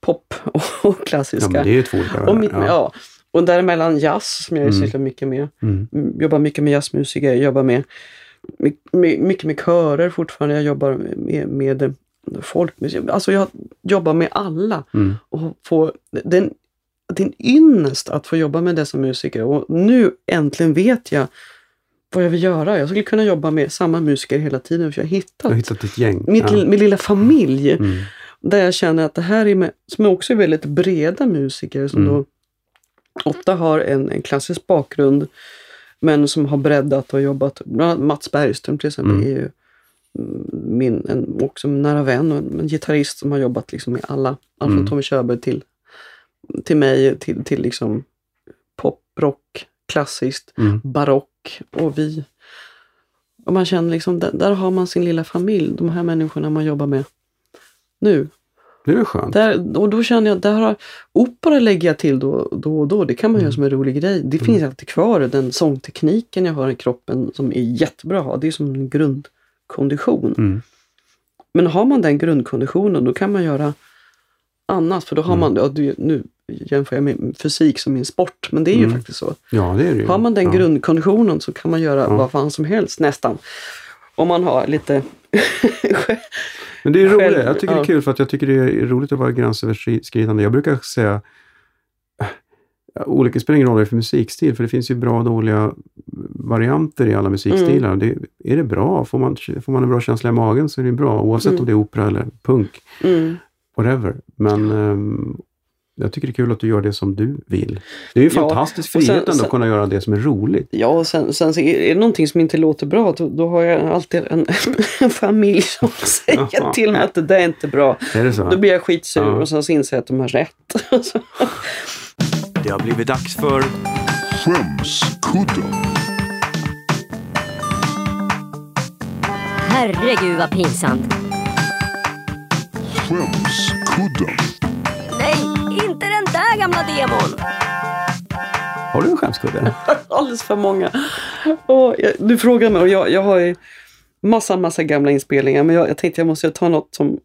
pop och, [laughs] och klassiska. Ja, det är ju två olika och, världar. ja. och däremellan jazz som jag Mm. sysslar mycket med. Mm. Jobbar mycket med jazzmusiker, jobbar med mycket med körer fortfarande. Jag jobbar med, med folkmusik. Alltså jag jobbar med alla Mm. och få den, det är en ynnest att få jobba med dessa musiker och nu äntligen vet jag vad jag vill göra. Jag skulle kunna jobba med samma musiker hela tiden för jag har hittat hittat ett gäng. mitt, ja. min lilla familj Mm. där jag känner att det här är med, som också är väldigt breda musiker som Mm. då ofta har en, en klassisk bakgrund men som har breddat och jobbat. Mats Bergström till exempel Mm. är ju mm, min, en, också en nära vän och en, en gitarrist som har jobbat liksom med alla. Allt från Mm. Tommy Körberg till, till mig till, till liksom pop, rock, klassiskt, Mm. barock och vi. Och man känner liksom, där, där har man sin lilla familj, de här människorna man jobbar med nu. Det är skönt. Där, och då känner jag, där har, opera lägger jag till då, då och då. Det kan man Mm. göra som en rolig grej. Det finns alltid kvar, den sångtekniken jag har i kroppen som är jättebra att ha. Det är som en grundkondition. Mm. Men har man den grundkonditionen då kan man göra annat. För då har Mm. man, ja, nu jämför jag med fysik som min sport, men det är ju Mm. faktiskt så. Ja, det är det ju. Har man den ja. grundkonditionen så kan man göra Ja. vad fan som helst nästan. Om man har lite... [laughs] Men det är roligt. själv- Jag tycker det är ja. kul för att jag tycker det är roligt att vara gränsöverskridande. Jag brukar säga ja, olika spelar ingen roll för musikstil, för det finns ju bra och dåliga varianter i alla musikstilar. Mm. Det, är det bra, får man, får man en bra känsla i magen så är det bra, oavsett Mm. om det är opera eller punk, Mm. whatever. Men ehm, jag tycker det är kul att du gör det som du vill. Det är ju Ja, fantastisk och sen- frihet ändå sen- att kunna göra det som är roligt. Ja, och sen, sen så är det någonting som inte låter bra, då, då har jag alltid en, [laughs] en familj som [laughs] säger Jaha. till mig att det där är inte bra. Är det så? Då blir jag skitsur Ja. och sen så inser jag att de har rätt. [laughs] Det har blivit dags för Skämskudden. Herregud vad pinsamt. Skämskudden. Gamla demon. Har du en skämskudde? [laughs] Alldeles för många. Och jag, du frågar mig och jag, jag har ju massa, massa gamla inspelningar men jag, jag tänkte jag måste ta något som,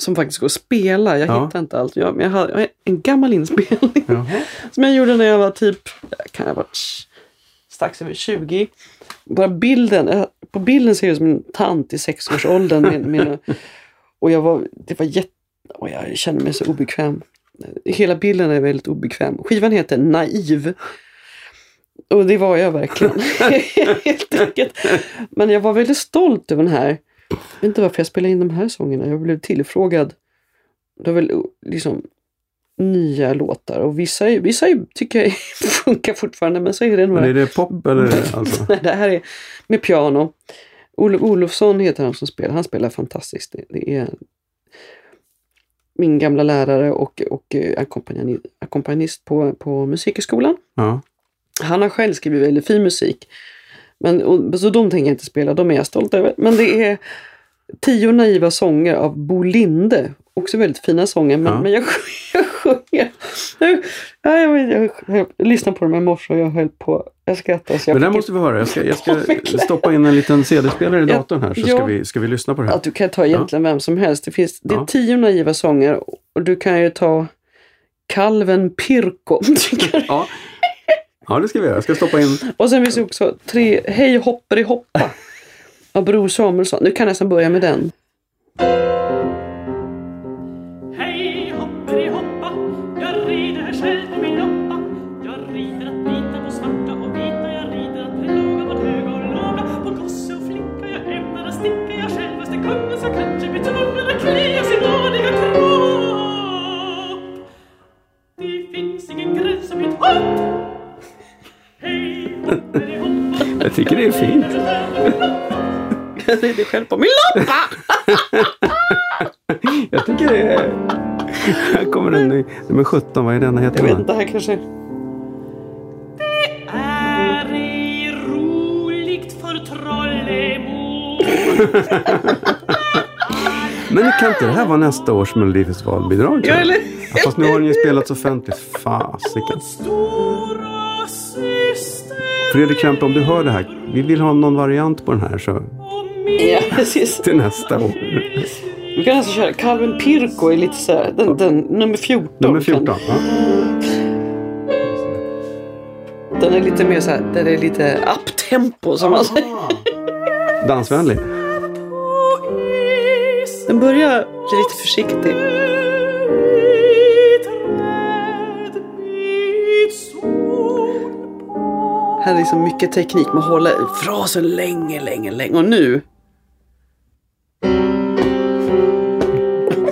som faktiskt går att spela. Jag Ja. hittar inte allt. Jag, men jag har en gammal inspelning Jaha. som jag gjorde när jag var typ, kan jag ha varit strax över 20. Bara bilden, eh, på bilden ser jag ut som en tant i sexårsåldern. Med, med, och jag var, det var jätte, och jag kände mig så obekväm. Hela bilden är väldigt obekväm. Skivan heter Naiv. Och det var jag verkligen. [laughs] [laughs] Helt enkelt. Men jag var väldigt stolt över den här. Jag vet inte varför jag spelade in de här sångerna. Jag blev tillfrågad. Det var väl liksom nya låtar och vissa, är- vissa är- tycker jag [laughs] funkar fortfarande men så är det några. Men är det pop eller? Alltså? Nej, det här är med piano. Olof Olofsson heter han som spelar. Han spelar fantastiskt. Det, det är min gamla lärare och, och eh, ackompanist på, på Musikhögskolan. Ja. Han har själv skrivit väldigt fin musik. Men, och, så de tänker jag inte spela, de är jag stolt över. Men det är tio naiva sånger av Bo Linde. Också väldigt fina sånger, men, Ja. men jag, [laughs] jag sjunger. Ja, jag, jag, jag, jag lyssnade på dem i morse och jag höll på jag skrattade. Så jag Men fick måste vi höra. Jag ska, jag ska [laughs] stoppa in en liten CD-spelare i Ja, datorn här så ja. ska, vi, ska vi lyssna på det här. att du kan ta egentligen vem som helst. Det, finns, det är Ja. tio naiva sånger och du kan ju ta Kalven Pirko. Ja. ja, det ska vi göra. Jag ska stoppa in. och sen finns det också tre Hej hopperi hoppa av Bror Samuelsson. Nu kan jag nästan börja med den. Jag tycker det är fint. Jag rider själv på min loppa! Jag tycker det är... Här kommer den i nummer 17. Vad är denna heter? Jag vet den? inte, här kanske... är ej roligt för Trollemo. [laughs] Men kan inte det här vara nästa års Melodifestivalbidrag? Ja, eller? Ja, fast nu har den ju spelats offentligt. Fasiken. Fredrik Kempe, om du hör det här. Vi vill ha någon variant på den här så Ja, precis. till nästa år. Vi kan alltså köra Calvin Pirko är lite så här, den, den, nummer 14. Nummer kan- 14. Ja. Den är lite mer så här, den är lite uptempo som man säger. Dansvänlig. Den börjar bli lite försiktig. Här är liksom mycket teknik. Man håller frasen länge, länge, länge. Och nu.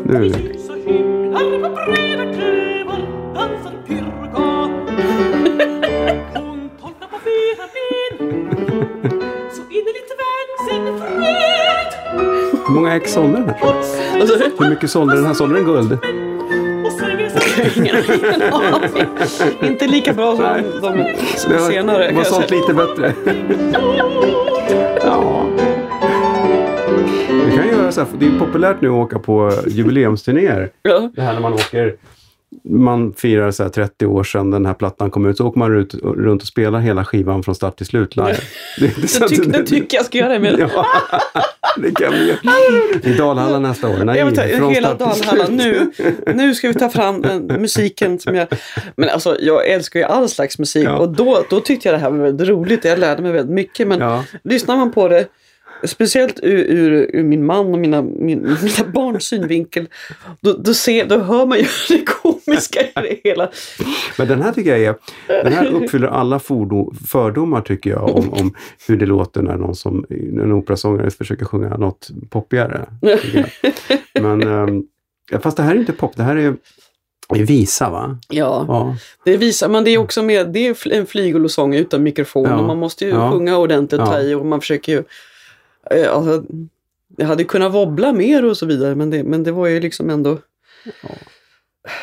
Nu. Hur många ex sålde den här? Alltså, Hur mycket sålde den här? Sålde den guld? Inte lika bra som Nej. de Det har- senare. Det var sålt lite bättre. Ja. Vi kan göra så här, det är populärt nu att åka på jubileumsturnéer. Ja. Det här när man åker, man firar så här 30 år sedan den här plattan kom ut, så åker man ut, runt och spelar hela skivan från start till slut live. [laughs] [laughs] Det, tyck, det tycker jag ska göra. Men, Ja, [laughs] det kan vi göra. I Dalhalla nästa år. Nej, ta, från hela start till Dalhalla. slut. Nu, nu ska vi ta fram den musiken som jag... Men alltså jag älskar ju all slags musik Ja. och då, då tyckte jag det här var väldigt roligt. Jag lärde mig väldigt mycket. Men Ja. lyssnar man på det, speciellt ur, ur, ur min man och mina, min, [laughs] mina barns synvinkel, då, då, ser, då hör man ju [laughs] det komiska i det hela. Men den här tycker jag är, den här uppfyller alla fordo, fördomar tycker jag om, om hur det låter när någon som, en operasångare försöker sjunga något poppigare. Men, ja, fast det här är inte pop, det här är, är visa va? Ja, Ja. det visar man. Det är också med, det är en flygolosång utan mikrofon Ja. och man måste ju Ja. sjunga ordentligt, Ja. ta i och man försöker ju... eh, Alltså, jag hade kunnat wobbla mer och så vidare men det, men det var ju liksom ändå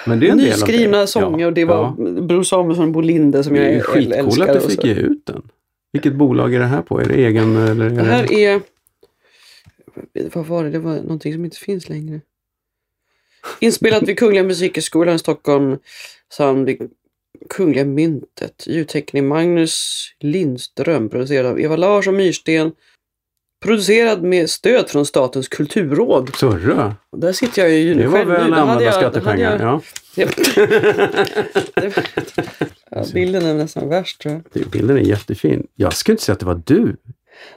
Men det är nyskrivna det. sånger Ja. och det var Ja. Bror Samuelsson och Bo Linde som Det jag är ju skitcoolt älskar. att du fick ge ut den. Vilket bolag är det här på? Är det egen eller? Är Det här är... Vad var det? Det var någonting som inte finns längre. Inspelat vid Kungliga Musikhögskolan i Stockholm samt vid Kungliga Myntet. Ljudteckning Magnus Lindström. Producerad av Eva Larsson Myrsten. Producerad med stöd från Statens kulturråd. Surra! Där sitter jag ju Det var nu. väl använda jag- skattepengar. jag- Ja. Ja, bilden är nästan värst tror jag. Bilden är jättefin. Jag skulle inte säga att det var du.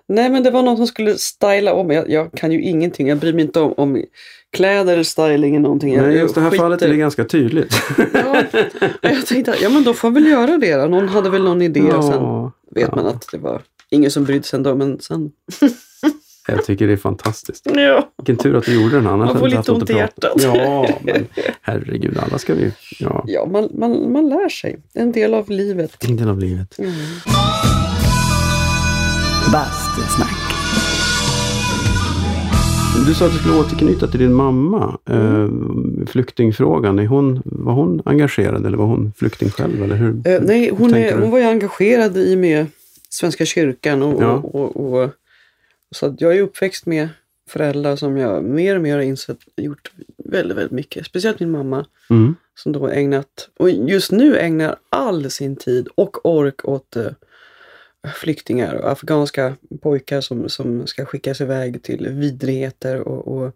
Nej men det var någon som skulle styla om. Jag, jag kan ju ingenting. Jag bryr mig inte om, om kläder eller styling eller någonting. Nej, just det här skiter- fallet är det ganska tydligt. Ja, [laughs] jag tänkte, ja men då får väl göra det då. Någon hade väl någon idé och sen Ja, vet man att det var ingen som brydde sig ändå. Men sen... [laughs] jag tycker det är fantastiskt. Ja. Vilken tur att du gjorde den. Annars Man får lite ont i hjärtat. Ja, men herregud, alla ska vi... Ja, Ja, man, man, man lär sig. En del av livet. en del av livet. Mm. Bastusnack. Du sa att du skulle återknyta till din mamma. Eh, flyktingfrågan, är hon, var hon engagerad eller var hon flykting själv? Eller hur? Eh, nej, hon, är, hon var ju engagerad i med Svenska kyrkan och, Ja. och, och, och så jag är uppväxt med föräldrar som jag mer och mer har insett gjort väldigt, väldigt mycket. Speciellt min mamma Mm. som då ägnat, och just nu ägnar all sin tid och ork åt eh, flyktingar och afghanska pojkar som, som ska skickas iväg till vidrigheter. Och, och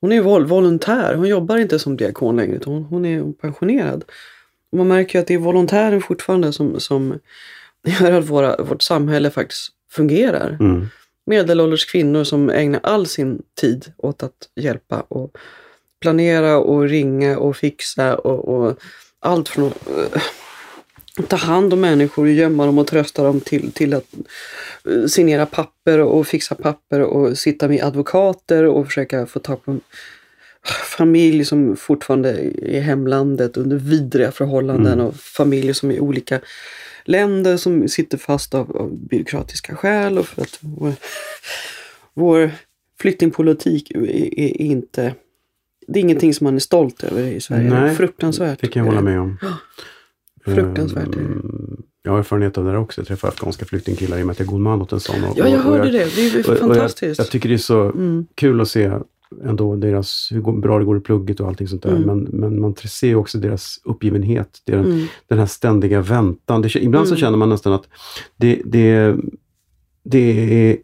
hon är vol- volontär, hon jobbar inte som diakon längre utan hon, hon är pensionerad. Och man märker ju att det är volontären fortfarande som, som [laughs] gör att våra, vårt samhälle faktiskt fungerar. Mm. Medelålders kvinnor som ägnar all sin tid åt att hjälpa och planera och ringa och fixa och, och allt från att eh, ta hand om människor, gömma dem och trösta dem till, till att eh, signera papper och fixa papper och sitta med advokater och försöka få tag på en familj som fortfarande är i hemlandet under vidriga förhållanden och familjer som är olika länder som sitter fast av, av byråkratiska skäl och för att vår, vår flyktingpolitik är, är inte det är ingenting som man är stolt över i Sverige. Nej, fruktansvärt. Det kan jag hålla med om. Fruktansvärt. Mm, Jag har erfarenhet av det där också. Jag träffar afghanska flyktingkillar i och med att jag är god man åt en sån. Och, Ja, jag och- och hörde det. Det är fantastiskt. Jag, jag tycker det är så Mm. kul att se ändå deras, hur bra det går i plugget och allting sånt där. Mm. Men, men man ser också deras uppgivenhet. Den, Mm. den här ständiga väntan. Det, ibland så Mm. känner man nästan att det, det, det är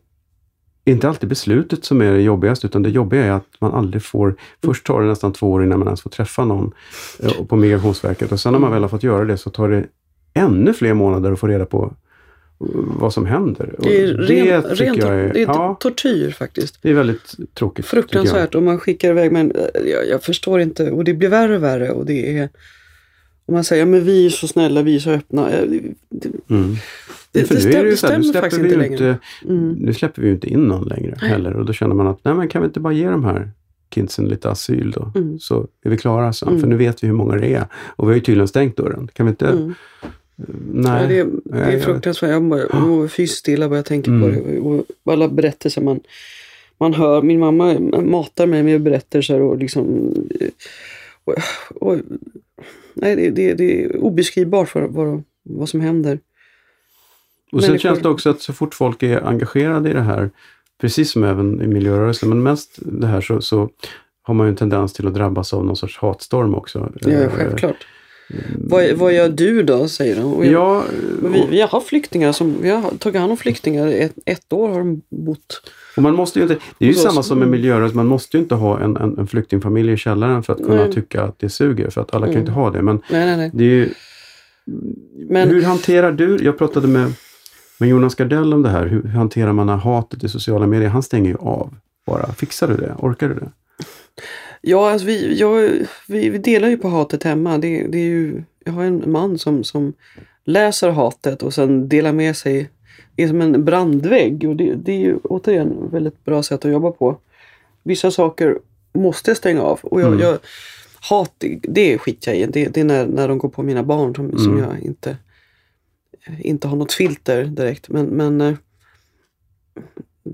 inte alltid beslutet som är det jobbigaste, utan det jobbiga är att man aldrig får... Först tar det nästan två år innan man ens får träffa någon eh, på Migrationsverket och sen när man väl har fått göra det så tar det ännu fler månader att få reda på vad som händer. Det är ren, tycker ren jag är, det är ja, tortyr faktiskt. det är väldigt tråkigt. Fruktansvärt och man skickar iväg men eh, jag, jag förstår inte och det blir värre och värre och det är och man säger men vi är så snälla, vi är så öppna. Eh, Det, det, Mm. det, det, stäm, det här, stämmer faktiskt inte längre. Mm. Nu släpper vi ju inte in någon längre Nej. heller och då känner man att nej men kan vi inte bara ge de här kidsen lite asyl då? Mm. Så är vi klara sen. Mm. För nu vet vi hur många det är. Och vi har ju tydligen stängt dörren. Kan vi inte? Nej. Ja, det, är- det är fruktansvärt. Jag mår- fysiskt illa bara jag tänker Mm. på det. Och alla berättelser man, man hör. Min mamma matar mig med berättelser och liksom... Och, och, nej, det, det, det är obeskrivbart vad, vad, vad som händer. och sen känns det också att så fort folk är engagerade i det här precis som även i miljörörelsen, men mest det här så, så har man ju en tendens till att drabbas av någon sorts hatstorm också. Ja, Eh, självklart. Vad, vad gör du då, säger de. Och jag, Ja, men vi, vi har flyktingar som, vi har tagit hand om flyktingar. Ett, ett år har de bott. och man måste ju inte, det är ju Och så- samma som med mm. miljörörelsen, man måste ju inte ha en, en, en flyktingfamilj i källaren för att kunna Nej. tycka att det suger, för att alla kan ju Mm. inte ha det. Men nej, nej. det är ju, Men, hur hanterar du, jag pratade med, med Jonas Gardell om det här, hur, hur hanterar man hatet i sociala medier? Han stänger ju av bara. Fixar du det? Orkar du det? Ja, alltså vi, jag, vi, vi delar ju på hatet hemma. Det, det är ju, jag har en man som, som läser hatet och sen delar med sig. Det är som en brandvägg och det, det är ju återigen ett väldigt bra sätt att jobba på. Vissa saker måste jag stänga av och jag, Mm. jag, hat det, skiter jag i. Det, det är när, när de går på mina barn som, som Mm. jag inte, inte har något filter direkt. Men, men eh,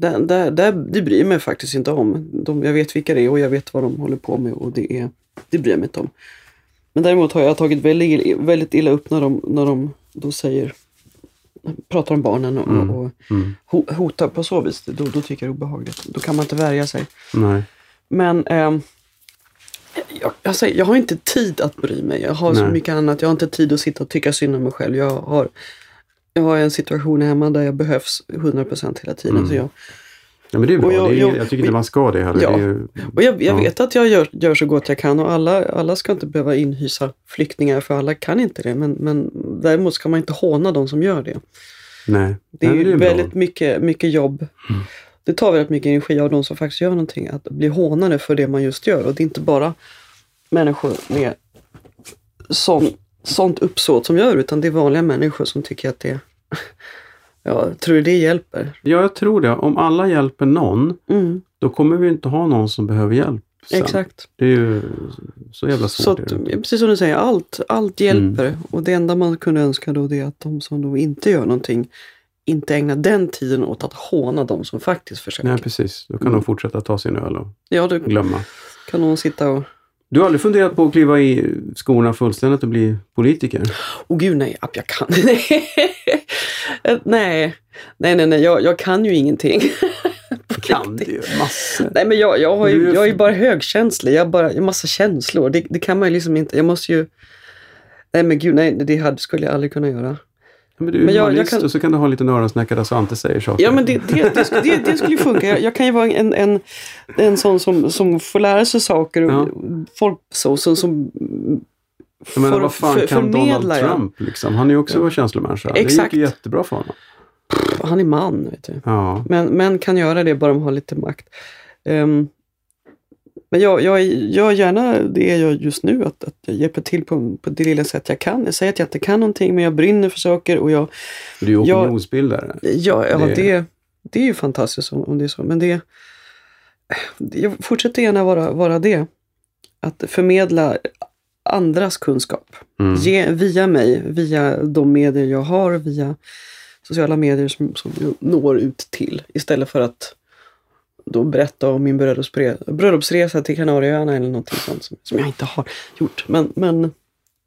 där, där, där, det bryr jag mig faktiskt inte om. De, jag vet vilka det är och jag vet vad de håller på med och det, är, det bryr jag mig inte om. Men däremot har jag tagit väldigt, väldigt illa upp när de, när de då säger, pratar om barnen och, Mm. och Mm. ho- hotar på så vis. Då, då tycker jag det är obehagligt. Då kan man inte värja sig. Nej. Men ehm, jag, jag, säger, jag har inte tid att bry mig. Jag har så Nej. mycket annat. Jag har inte tid att sitta och tycka synd om mig själv. Jag har, jag har en situation hemma där jag behövs 100% hela tiden. Mm. Så jag, Ja, men det är bra. Jag- det är, jag- jag, tycker inte man ska det heller. Ja. Det är ju, och jag, jag Ja. vet att jag gör, gör så gott jag kan och alla, alla ska inte behöva inhysa flyktingar för alla kan inte det. Men, men däremot ska man inte håna de som gör det. nej. Det är Nej, ju bra. väldigt mycket, mycket jobb. Det tar väldigt mycket energi av de som faktiskt gör någonting. Att bli hånade för det man just gör. Och det är inte bara människor med sån, sånt uppsåt som gör utan det är vanliga människor som tycker att det [laughs] Ja, tror du det hjälper? Ja, jag tror det. Om alla hjälper någon, Mm, då kommer vi inte ha någon som behöver hjälp. sen. exakt. Det är ju så jävla svårt. Så att, precis som du säger, allt, allt hjälper. Och det enda man kunde önska då det är att de som då inte gör någonting inte ägnar den tiden åt att håna de som faktiskt försöker. Nej, precis. Då kan Mm. de fortsätta ta sin öl och Ja, då glömma. kan någon sitta och Du har aldrig funderat på att kliva i skorna fullständigt och bli politiker? Åh gud nej, app, jag kan. [laughs] nej, nej, nej, nej, jag, jag kan ju ingenting. [laughs] Kan du ju massor. Nej men jag, jag, har ju, jag är ju bara högkänslig, jag har bara jag har massa känslor. Det, det kan man ju liksom inte, jag måste ju... Nej men gud, nej det hade, skulle jag aldrig kunna göra. Men du är Men jag- jag kan- och så kan du ha en liten öronsnäcka där Svante säger saker. Ja men det, det, det, skulle- det, det skulle ju funka. Jag, jag kan ju vara en, en, en sån som, som får lära sig saker och Ja. folk så, som, som Jag menar, för- vad fan för- kan Donald. Trump liksom? Han är ju också en känslomänniska. Det Exakt. gick ju jättebra för honom. Han är man, vet du. Ja. Men män kan göra det bara de har lite makt. Ehm, men jag, jag gör gärna det jag gör just nu, att, att jag hjälper till på, på det lilla sätt jag kan. Jag säger att jag inte kan någonting, men jag brinner för saker och jag, Du är opinionsbildare. ja, ja Det- det, det är ju fantastiskt om, om det är så. Men det, jag fortsätter gärna vara, vara det. Att förmedla andras kunskap. Mm. Ge, via mig, via de medier jag har, via sociala medier som, som jag når ut till. Istället för att då berätta om min bröllopsresa, bröllopsresa till Kanarieöarna eller någonting sånt som, som jag inte har gjort. Men, men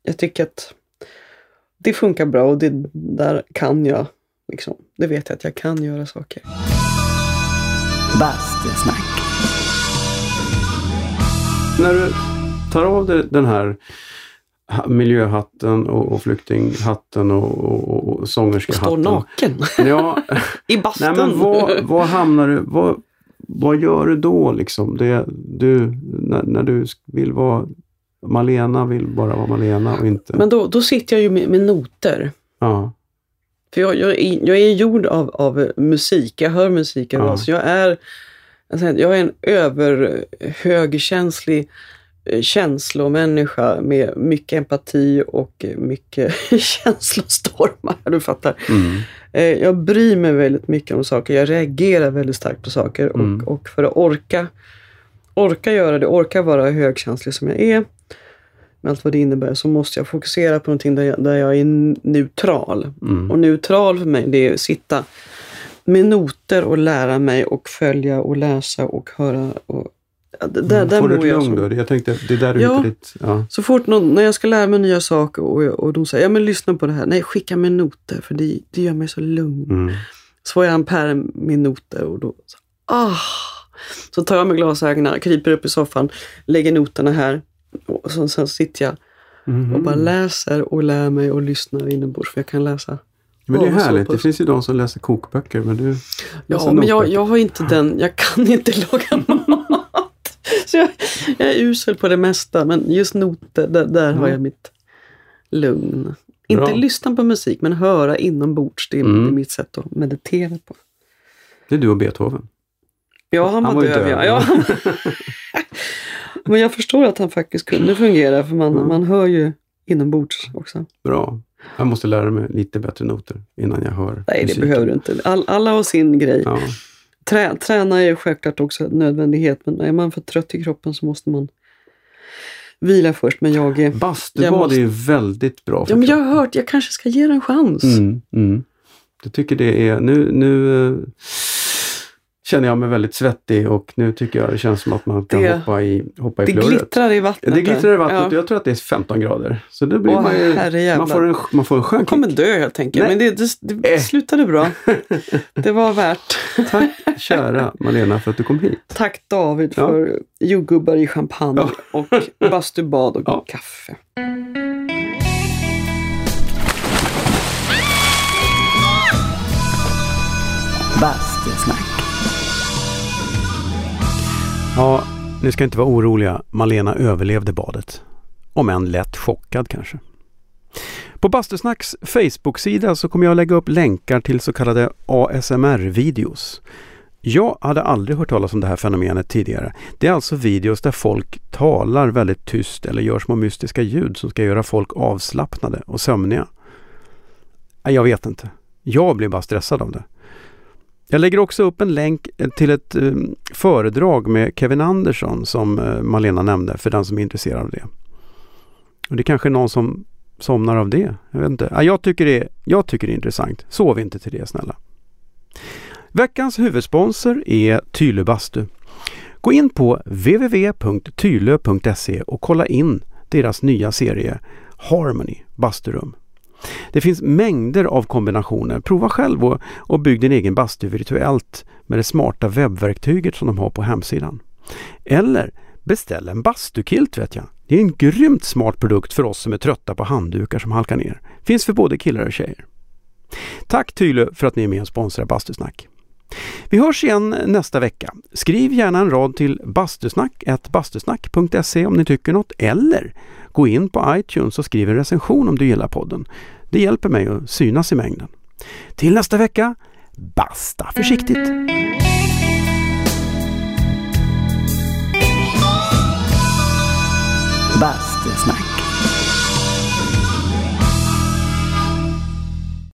jag tycker att det funkar bra och det där kan jag. Liksom, det vet jag att jag kan göra saker. Bastusnack. När du tar av dig den här ha- miljöhatten och, och flyktinghatten och, och, och, och Och sångerskehatten. stå naken Ja, [laughs] i bastun. nej men vad, vad hamnar du, vad, vad gör du då liksom? Det, du, när, när du vill vara Malena vill bara vara Malena och inte... Men då, då sitter jag ju med, med noter. ja. För jag, jag, är, jag är gjord av, av musik, jag hör musik Ja. så jag är, jag säger, jag är en överhögkänslig känslomänniska med mycket empati och mycket [laughs] känslostormar. Du fattar. Mm. Eh, Jag bryr mig väldigt mycket om saker. Jag reagerar väldigt starkt på saker. Mm. Och, och för att orka, orka göra det, orka vara högkänslig som jag är, med allt vad det innebär, så måste jag fokusera på någonting där jag, där jag är neutral. Mm. Och neutral för mig, det är att sitta med noter och lära mig och följa och läsa och höra. Och, där, där Får du ett lugn då? Jag tänkte, det är där du Ja. ditt... Ja. så fort någon, när jag ska lära mig nya saker och, jag- och de säger ja men lyssna på det här. Nej, skicka mig noter för det, det gör mig så lugn. Mm. Så får jag en pärm med noter och då, så, ah. Så tar jag med glasögonen, kryper upp i soffan, lägger noterna här och så, sen sitter jag Mhm. och bara läser och lär mig och lyssnar inombords för jag kan läsa. Men det är härligt. Det finns ju de som läser kokböcker. Men du Ja, men jag, jag har inte den, jag kan inte [laughs] laga mat. [laughs] Så jag, jag är usel på det mesta, men just noter, där, där har Mm. jag mitt lugn. Inte Bra. lyssna på musik, men höra inombords. Det är, Mm. det är mitt sätt att meditera på. Det är du och Beethoven. Ja, han, Han var döv. döv, ja. [laughs] men jag förstår att han faktiskt kunde fungera, för man, Mm. man hör ju inombords också. Bra. Jag måste lära mig lite bättre noter innan jag hör Nej, det musiken. behöver du inte. All, alla har sin grej. Ja. Trä, träna är självklart också en nödvändighet, men är man för trött i kroppen så måste man vila först. Men jag är... Bastubad Jag måste- är ju väldigt bra för Ja, men jag har hört, jag kanske ska ge det en chans. Mm, mm. Jag tycker det är, nu, nu eh, känner jag mig väldigt svettig och nu tycker jag det känns som att man kan Det- hoppa i, hoppa i Det flödet. glittrar i vattnet. Det glittrar i vattnet och Ja. jag tror att det är 15 grader. Så då blir Åh, man ju, man får en, man får en skön Jag kommer kick. dö helt enkelt. Nej. Men det, det, det Eh. slutade bra. [laughs] Det var värt. Tack kära Malena för att du kom hit. Tack David Ja. för jordgubbar i champagne och bastubad och [laughs] Ja. kaffe. Bastusnack. Ja, ni ska inte vara oroliga. Malena överlevde badet. Om än lätt chockad kanske. På Bastusnacks Facebook-sida så kommer jag lägga upp länkar till så kallade ASMR-videos. Jag hade aldrig hört talas om det här fenomenet tidigare. Det är alltså videos där folk talar väldigt tyst eller gör små mystiska ljud som ska göra folk avslappnade och sömniga. Jag vet inte. Jag blir bara stressad av det. Jag lägger också upp en länk eh, till ett eh, föredrag med Kevin Andersson som eh, Malena nämnde för den som är intresserad av det. Och det är kanske är någon som somnar av det. Jag vet inte. Jag, tycker det är, jag tycker det är intressant. Sov inte till det snälla. Veckans huvudsponsor är Tylö Bastu. Gå in på www.tylö.se och kolla in deras nya serie Harmony Basturum. Det finns mängder av kombinationer. Prova själv och, och bygg din egen bastu virtuellt med det smarta webbverktyget som de har på hemsidan. Eller beställ en bastukilt vet jag. Det är en grymt smart produkt för oss som är trötta på handdukar som halkar ner. Finns för både killar och tjejer. Tack Tylö för att ni är med och sponsrar Bastusnack. Vi hörs igen nästa vecka. Skriv gärna en rad till bastusnack.bastusnack.se om ni tycker något eller gå in på iTunes och skriv en recension om du gillar podden. Det hjälper mig att synas i mängden. Till nästa vecka, basta försiktigt! Bastusnack.